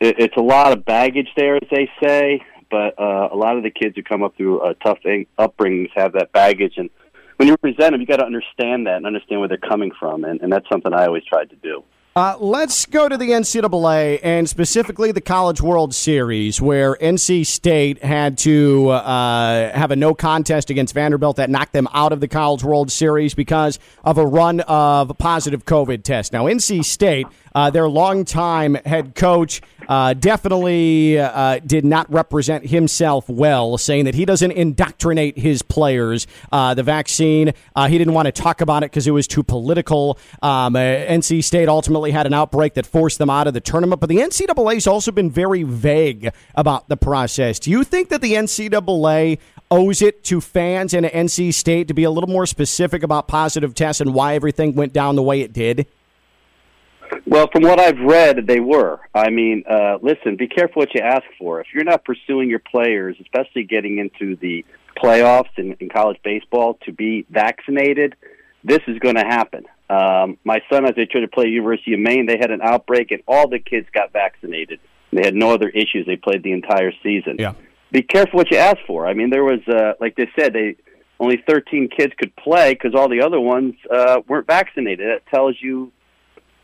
it, it's a lot of baggage there, as they say. But uh, a lot of the kids who come up through uh, tough thing, upbringings have that baggage, and when you present them, you got to understand that and understand where they're coming from, and, and that's something I always tried to do. Uh, let's go to the NCAA and specifically the College World Series, where NC State had to uh, have a no contest against Vanderbilt that knocked them out of the College World Series because of a run of positive COVID tests. Now, NC State, uh, their longtime head coach, uh, definitely uh, did not represent himself well, saying that he doesn't indoctrinate his players. Uh, the vaccine, uh, he didn't want to talk about it because it was too political. Um, uh, NC State ultimately had an outbreak that forced them out of the tournament, but the NCAA has also been very vague about the process. Do you think that the NCAA owes it to fans and NC State to be a little more specific about positive tests and why everything went down the way it did? Well, from what I've read, they were. I mean, uh, listen, be careful what you ask for. If you're not pursuing your players, especially getting into the playoffs in, in college baseball, to be vaccinated, this is going to happen. Um, my son, as they tried to play University of Maine, they had an outbreak, and all the kids got vaccinated. They had no other issues. They played the entire season. Yeah. Be careful what you ask for. I mean, there was, uh, like they said, they only 13 kids could play because all the other ones uh, weren't vaccinated. That tells you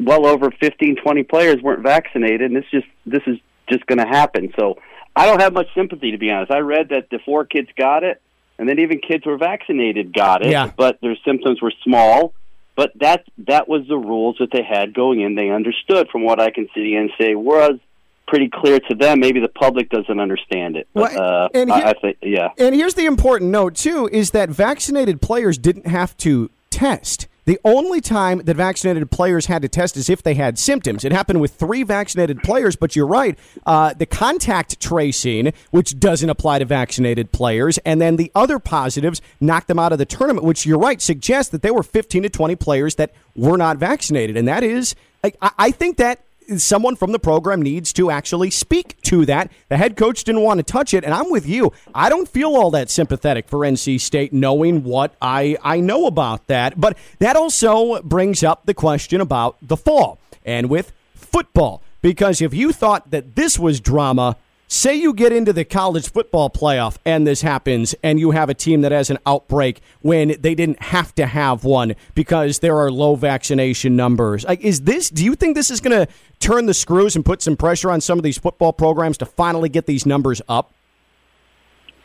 well over 15, 20 players weren't vaccinated, and this just this is just going to happen. So I don't have much sympathy to be honest. I read that the four kids got it, and then even kids who were vaccinated got it, Yeah. but their symptoms were small. But that that was the rules that they had going in. They understood, from what I can see, and say was pretty clear to them. Maybe the public doesn't understand it. But, Well, uh, and I, I think, yeah. And here's the important note, too, is that vaccinated players didn't have to test. The only time that vaccinated players had to test is if they had symptoms. It happened with three vaccinated players, but you're right. Uh, the contact tracing, which doesn't apply to vaccinated players, and then the other positives knocked them out of the tournament, which you're right, suggests that there were 15 to 20 players that were not vaccinated. And that is, I, I think that someone from the program needs to actually speak to that. The head coach didn't want to touch it, and I'm with you. I don't feel all that sympathetic for NC State knowing what I, I know about that. But that also brings up the question about the fall and with football. Because if you thought that this was drama, say you get into the college football playoff and this happens and you have a team that has an outbreak when they didn't have to have one because there are low vaccination numbers like is this do you think this is going to turn the screws and put some pressure on some of these football programs to finally get these numbers up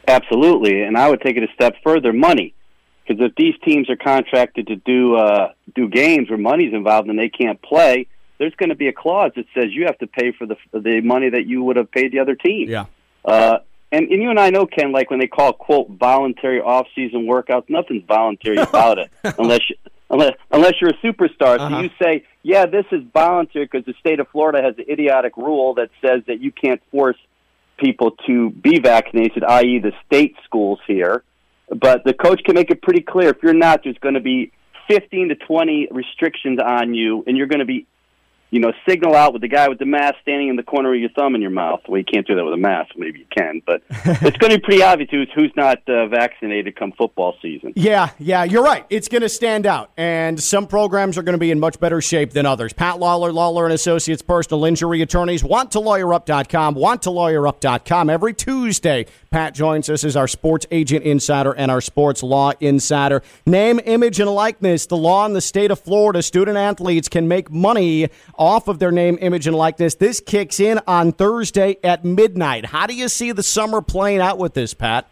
Absolutely, and I would take it a step further: money. Because if these teams are contracted to do uh, do games where money's involved and they can't play, there's going to be a clause that says you have to pay for the the money that you would have paid the other team. yeah Uh, and, and you and I know, Ken, like when they call quote voluntary off season workouts, nothing's voluntary about it unless you, unless unless you're a superstar. So Uh-huh. you say, yeah, this is voluntary because the state of Florida has an idiotic rule that says that you can't force people to be vaccinated, i.e., the state schools here. But the coach can make it pretty clear if you're not, there's going to be 15 to 20 restrictions on you, and you're going to be, you know, signal out with the guy with the mask standing in the corner of your thumb in your mouth. Well, you can't do that with a mask. Maybe you can, but it's going to be pretty obvious who's who's not uh, vaccinated come football season. Yeah, yeah, you're right. It's going to stand out, and some programs are going to be in much better shape than others. Pat Lawlor, Lawlor and Associates, personal injury attorneys. WantToLawyerUp.com. WantToLawyerUp.com. Every Tuesday, Pat joins us as our sports agent insider and our sports law insider. Name, image, and likeness. The law in the state of Florida. Student athletes can make money off of their name, image, and likeness. This kicks in on Thursday at midnight. How do you see the summer playing out with this, Pat?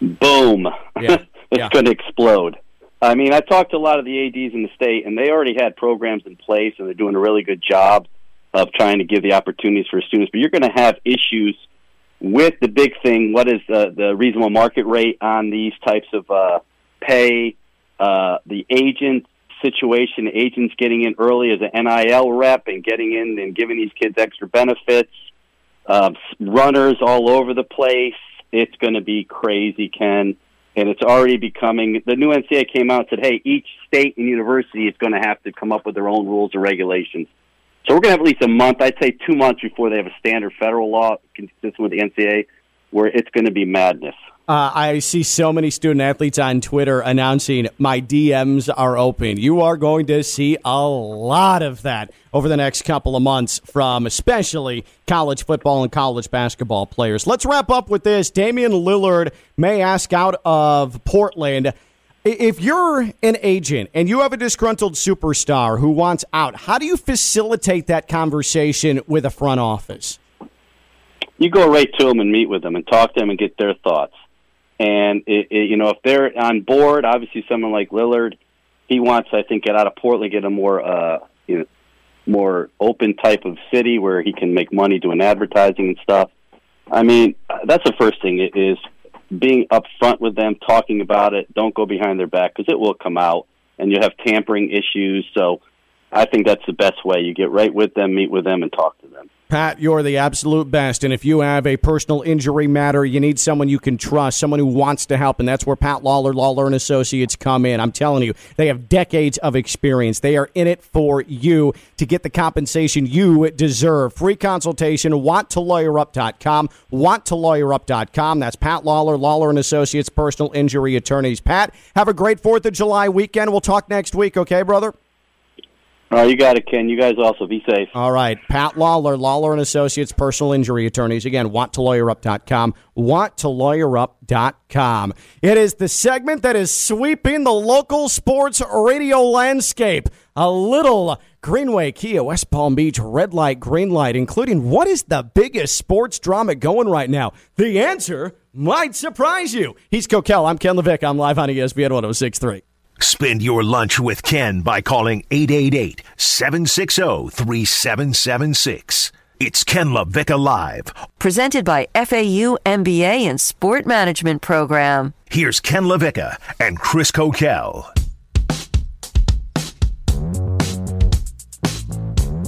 Boom. Yeah, it's yeah. going to explode. I mean, I talked to a lot of the ADs in the state, and they already had programs in place, and they're doing a really good job of trying to give the opportunities for students. But you're going to have issues with the big thing. What is the, the reasonable market rate on these types of uh, pay? Uh, the agent situation, agents getting in early as an NIL rep and getting in and giving these kids extra benefits. Uh, runners all over the place. It's going to be crazy, Ken. And it's already becoming. The new NCAA came out and said, "Hey, each state and university is going to have to come up with their own rules and regulations." So we're going to have at least a month. I'd say two months before they have a standard federal law consistent with the NCAA, where it's going to be madness. Uh, I see so many student athletes on Twitter announcing my DMs are open. You are going to see a lot of that over the next couple of months from especially college football and college basketball players. Let's wrap up with this. Damian Lillard may ask out of Portland. If you're an agent and you have a disgruntled superstar who wants out, how do you facilitate that conversation with a front office? You go right to them and meet with them and talk to them and get their thoughts. And it, it, you know, if they're on board, obviously someone like Lillard, he wants, I think, get out of Portland, get a more, uh, you know, more open type of city where he can make money doing advertising and stuff. I mean, that's the first thing is being upfront with them, talking about it. Don't go behind their back because it will come out, and you have tampering issues. So, I think that's the best way. You get right with them, meet with them, and talk to them. Pat, you're the absolute best. And if you have a personal injury matter, you need someone you can trust, someone who wants to help. And that's where Pat Lawlor, Lawlor and Associates come in. I'm telling you, they have decades of experience. They are in it for you to get the compensation you deserve. Free consultation, wanttolawyerup.com, wanttolawyerup.com. That's Pat Lawlor, Lawlor and Associates, personal injury attorneys. Pat, have a great 4th of July weekend. We'll talk next week, okay, brother? Oh, you got it, Ken. You guys also be safe. All right. Pat Lawlor, Lawlor and Associates, personal injury attorneys. Again, wanttolawyerup.com. Wanttolawyerup.com. It is the segment that is sweeping the local sports radio landscape. A little Greenway, Kia, West Palm Beach, red light, green light, including what is the biggest sports drama going right now? The answer might surprise you. He's Coquel. I'm Ken Levick. I'm live on ESPN 1063. Spend your lunch with Ken by calling 888 760 3776. It's Ken LaVicka Live. Presented by FAU MBA and Sport Management Program. Here's Ken LaVicka and Chris Coquel.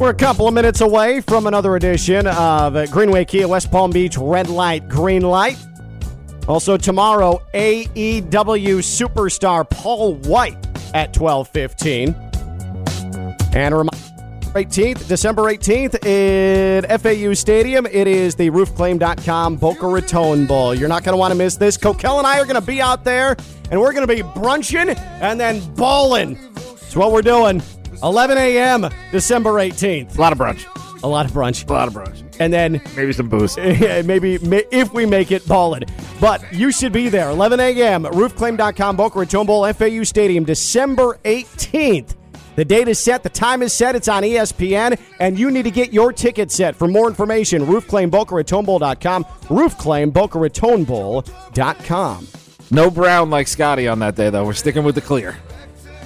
We're a couple of minutes away from another edition of Greenway Kia West Palm Beach Red Light, Green Light. Also tomorrow, AEW superstar Paul Wight at 12:15. And remind 18th, December 18th in FAU Stadium. It is the roofclaim.com Boca Raton Bowl. You're not going to want to miss this. Coquel and I are going to be out there, and we're going to be brunching and then bowling. That's what we're doing. 11 a.m., December 18th. A lot of brunch. A lot of brunch. A lot of brunch. And then maybe some booze. maybe if we make it ballin'. But you should be there. 11 a.m. Roofclaim.com, Boca Raton Bowl, FAU Stadium, December 18th. The date is set, the time is set, it's on ESPN, and you need to get your ticket set. For more information, roofclaimboca.com, roofclaimboca.com. No brown like Scotty on that day, though. We're sticking with the clear.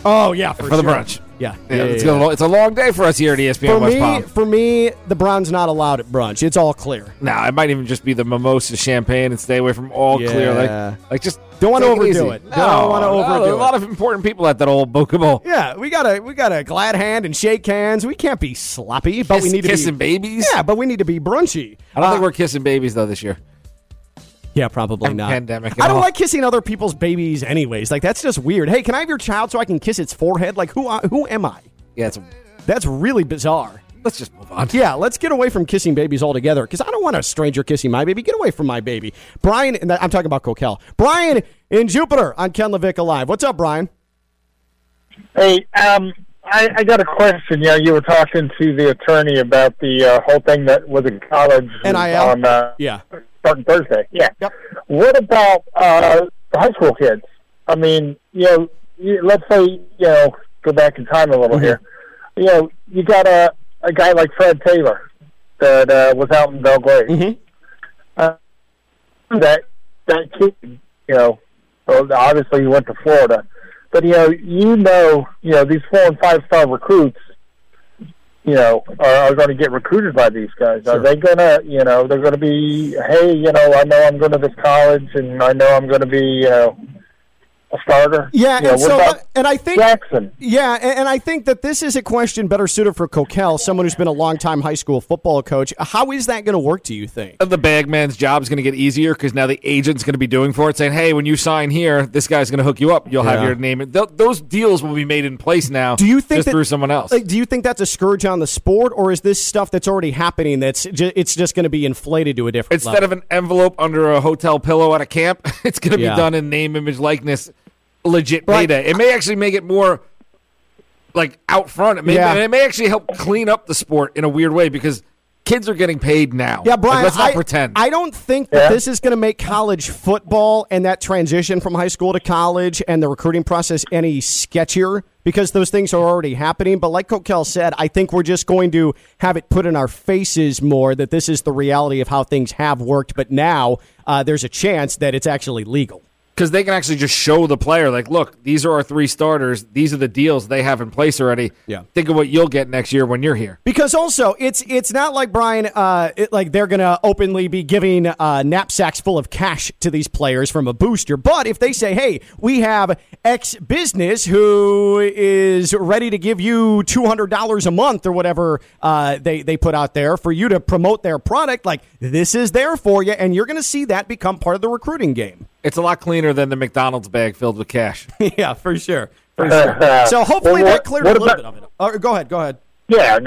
Oh, yeah, for, for the brunch. Yeah. Yeah, Yeah, it's, yeah, it's a long day for us here at ESPN For West me, Palm. for me, the Browns not allowed at brunch. It's all clear. Now it might even just be the mimosa champagne and stay away from all clear. Like, like just Don't wanna overdo easy. it. No, Don't wanna no, overdo A lot it. of important people at that old Boca Bowl. Yeah, we gotta we gotta glad hand and shake hands. We can't be sloppy, but we need to kissing be babies. Yeah, but we need to be brunchy. I don't Uh, think we're kissing babies though this year. Yeah, probably And not. pandemic and I don't all. like kissing other people's babies, anyways. Like that's just weird. Hey, can I have your child so I can kiss its forehead? Like who who am I? Yeah, it's, That's really bizarre. let's just move on. Yeah, let's get away from kissing babies altogether because I don't want a stranger kissing my baby. Get away from my baby. Brian, and I'm talking about Coquel. Brian in Jupiter on Ken Levick Live. What's up, Brian? Hey, um, I, I got a question. Yeah, you were talking to the attorney about the uh, whole thing that was in college NIL? on uh, Yeah. Starting Thursday. Yeah. Yep. What about uh, the high school kids? I mean, you know, you, let's say you know, go back in time a little Mm-hmm. here. You know, you got a a guy like Fred Taylor that uh, was out in Belle Glade. Mhm. Uh, that that kid, you know, well, obviously he went to Florida, but you know, you know, you know, these four and five star recruits, you know, are, are going to get recruited by these guys. Are they going to, you know, they're going to be, hey, you know, I know I'm going to this college, and I know I'm going to be, you know, a starter. Yeah, you and what so about and I think Jackson. Yeah, and, and I think that this is a question better suited for Coquel, someone who's been a longtime high school football coach. How is that going to work? Do you think? The bagman's job is going to get easier because now the agent's going to be doing for it, saying, "Hey, when you sign here, this guy's going to hook you up. You'll have your name." Th- those deals will be made in place now. Do you think just that, through someone else? Like, do you think that's a scourge on the sport, or is this stuff that's already happening? That's ju- it's just going to be inflated to a different Instead level? of an envelope under a hotel pillow at a camp, it's going to Yeah. be done in name, image, likeness, legit Right. payday. It may actually make it more like out front. It may, Yeah. it may actually help clean up the sport in a weird way because kids are getting paid now. Yeah, Like, let's not I, pretend. I don't think that this is going to make college football and that transition from high school to college and the recruiting process any sketchier because those things are already happening. But like Coquel said, I think we're just going to have it put in our faces more that this is the reality of how things have worked. But now uh, there's a chance that it's actually legal. Because they can actually just show the player, like, look, these are our three starters. These are the deals they have in place already. Yeah. Think of what you'll get next year when you're here. Because also, it's it's not like Brian, uh, it, like they're gonna openly be giving uh, knapsacks full of cash to these players from a booster. But if they say, "Hey, we have X business who is ready to give you two hundred dollars a month or whatever uh, they they put out there for you to promote their product," like this is there for you, and you're gonna see that become part of the recruiting game. It's a lot cleaner than the McDonald's bag filled with cash. yeah, for sure. For sure. so hopefully Well, that what- cleared a little about- bit of it. Uh, go ahead. Go ahead. Yeah.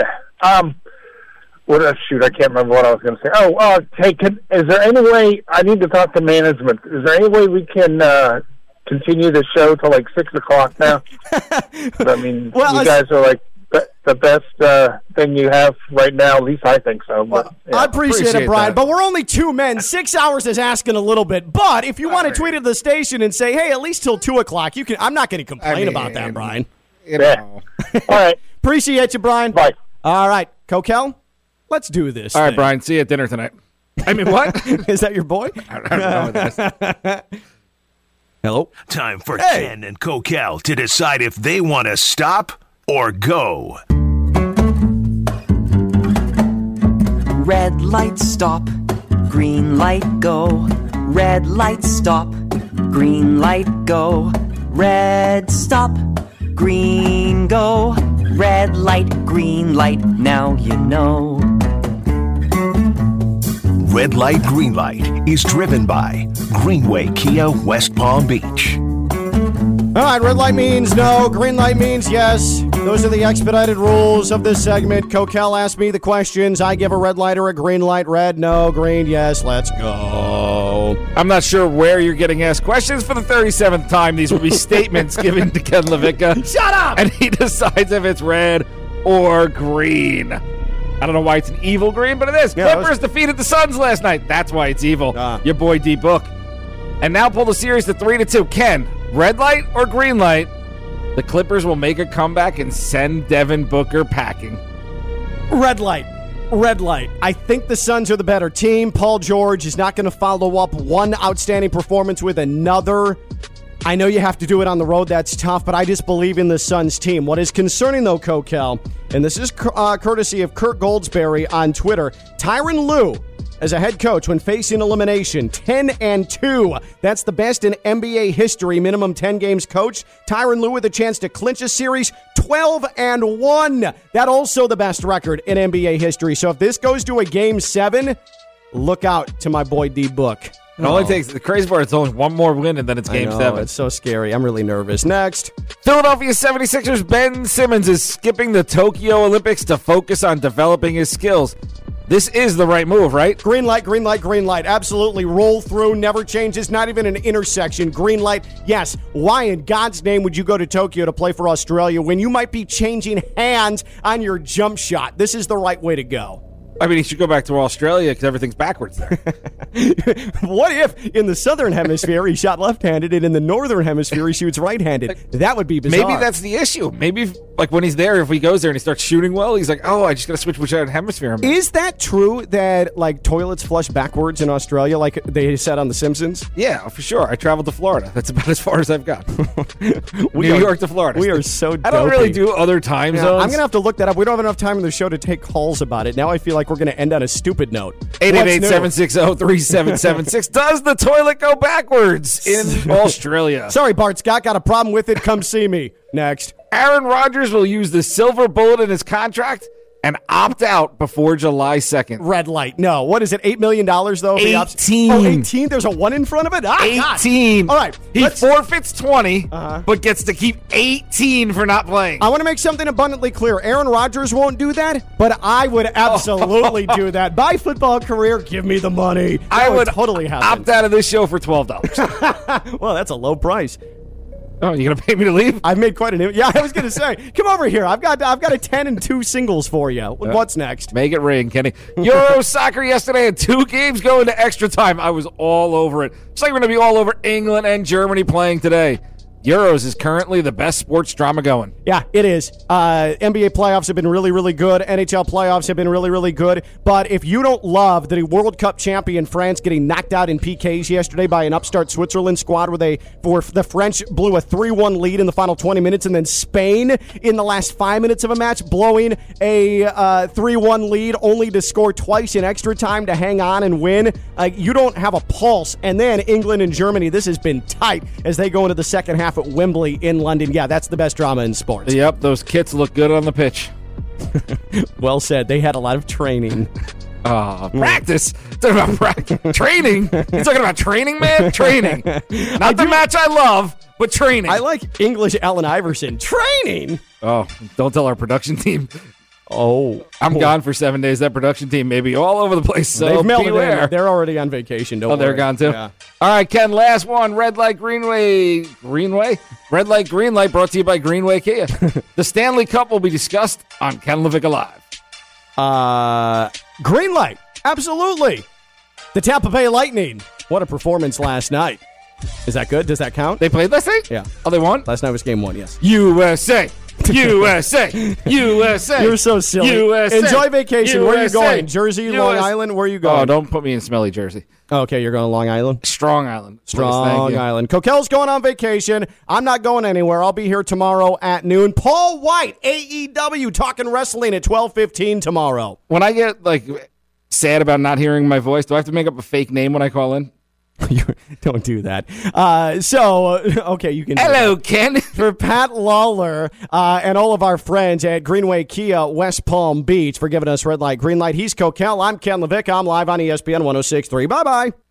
Um. What? Uh, shoot, I can't remember what I was going to say. Oh, uh, hey, can, is there any way I need to talk to management? Is there any way we can uh, continue the show till like six o'clock now? I mean, Well, you guys are like the, the best uh, thing you have right now. At least I think so. But yeah. I appreciate, it, Brian, but we're only two men. Six hours is asking a little bit. But if you want to tweet at the station and say, "Hey, at least till two o'clock," you can. I'm not going to complain about that, Brian. You Yeah. All right. Appreciate you, Brian. Bye. All right, Coquel, let's do this. All right, thing. Brian. See you at dinner tonight. I mean, what? is that your boy? I don't know. what. Hello. Time for Ken and Coquel to decide if they want to stop or go. Red light stop, green light go. Red light stop, green light go. Red stop, green go. Red light, green light, now you know. Red Light, Green Light is driven by Greenway Kia West Palm Beach. All right, red light means no, green light means yes. Those are the expedited rules of this segment. Coquel asked me the questions. I give a red light or a green light. Red, no, green, yes. Let's go. I'm not sure where you're getting asked questions for the 37th time. These will be statements given to Ken LaVicka. Shut up! And he decides if it's red or green. I don't know why it's an evil green, but it is. Yeah, Clippers was- defeated the Suns last night. That's why it's evil. Ah. Your boy D Book. And now pull the series to three to two. Ken, red light or green light? The Clippers will make a comeback and send Devin Booker packing. Red light. Red light. I think the Suns are the better team. Paul George is not going to follow up one outstanding performance with another. I know you have to do it on the road. That's tough, but I just believe in the Suns team. What is concerning, though, Coquel, and this is uh, courtesy of Kirk Goldsberry on Twitter, Tyronn Lue as a head coach when facing elimination 10 and 2 that's the best in nba history. Minimum 10 games coached. Tyronn lue with a chance to clinch a series 12 and 1 that also the best record in nba history. So if this goes to a game 7 look out to my boy d book. It only oh. takes the crazy part. It's only one more win, and then it's game know, seven. it's so scary. I'm really nervous. Next. Philadelphia 76ers Ben Simmons is skipping the Tokyo Olympics to focus on developing his skills. This is the right move, right? Green light, green light, green light. Absolutely. Roll through, never changes, not even an intersection. Green light. Yes. Why in God's name would you go to Tokyo to play for Australia when you might be changing hands on your jump shot? This is the right way to go. I mean, he should go back to Australia because everything's backwards there. what if in the southern hemisphere he shot left handed and in the northern hemisphere he shoots right handed? That would be bizarre. Maybe that's the issue. Maybe, if, like, when he's there, if he goes there and he starts shooting well, he's like, oh, I just got to switch which hemisphere I'm in. Is that true that like toilets flush backwards in Australia, like they said on The Simpsons? Yeah, for sure. I traveled to Florida. That's about as far as I've got. New are- York to Florida. We are so. I don't really do other time Yeah, zones. I'm gonna have to look that up. We don't have enough time in the show to take calls about it. Now I feel like we're gonna end on a stupid note. What's 888-760-3776. Does the toilet go backwards in Australia? Sorry, Bart Scott. Got a problem with it? Come see me. Next. Aaron Rodgers will use the silver bullet in his contract and opt out before July 2nd. Red light. No. What is it? $8 million, though? if he opts- 18. Oh, 18? There's a one in front of it? Ah, God. 18. All right. He forfeits 20, but gets to keep 18 for not playing. I want to make something abundantly clear. Aaron Rodgers won't do that, but I would absolutely do that. My football career, give me the money. That I would totally happen. opt out of this show for $12. well, that's a low price. Oh, you gonna pay me to leave? I've made quite an. Yeah, I was gonna say, come over here. I've got I've got a ten and two singles for you. Uh, What's next? Make it ring, Kenny. Euro soccer yesterday and two games going to extra time. I was all over it. It's like we're gonna be all over England and Germany playing today. Euros is currently the best sports drama going. Yeah, it is. Uh, NBA playoffs have been really, really good. NHL playoffs have been really, really good. But if you don't love the World Cup champion France getting knocked out in PKs yesterday by an upstart Switzerland squad, where they for the French blew a three-one lead in the final 20 minutes, and then Spain in the last five minutes of a match blowing a uh, three-one lead, only to score twice in extra time to hang on and win. Uh, you don't have a pulse. And then England and Germany, this has been tight as they go into the second half at Wembley in London. Yeah, that's the best drama in sports. Yep, those kits look good on the pitch. well said. They had a lot of training. Uh, practice. Talking about practice. training. You talking about training, man? Training. Not the match I love, but training. I like English Allen Iverson. Training. Oh, don't tell our production team. Oh, I'm gone for seven days. That production team may be all over the place. So They've mailed it beware. in. They're already on vacation. Don't Oh, they're gone too. Yeah. All right, Ken. Last one. Red light, Greenway, Greenway, red light, green light. Brought to you by Greenway Kia. the Stanley Cup will be discussed on Ken Levick Live. Uh, green light. Absolutely. The Tampa Bay Lightning. What a performance last night. Is that good? Does that count? They played last night. Yeah. Oh, they won. Last night was game one. Yes. USA, USA, USA. You're so silly. USA. Enjoy vacation. Where are you going? Jersey, Long Island. Where are you going? Oh, don't put me in smelly Jersey. Oh, okay, you're going to Long Island. Strong Island. Strong you. Island. Coquel's going on vacation. I'm not going anywhere. I'll be here tomorrow at noon. Paul Wight, AEW, talking wrestling at 12:15 tomorrow. When I get like sad about not hearing my voice, do I have to make up a fake name when I call in? Don't do that. Uh, so, okay, you can. Hello. Ken. For Pat Lawlor uh, and all of our friends at Greenway Kia, West Palm Beach, for giving us red light, green light. He's Coquel. I'm Ken Levick. I'm live on ESPN 1063. Bye bye.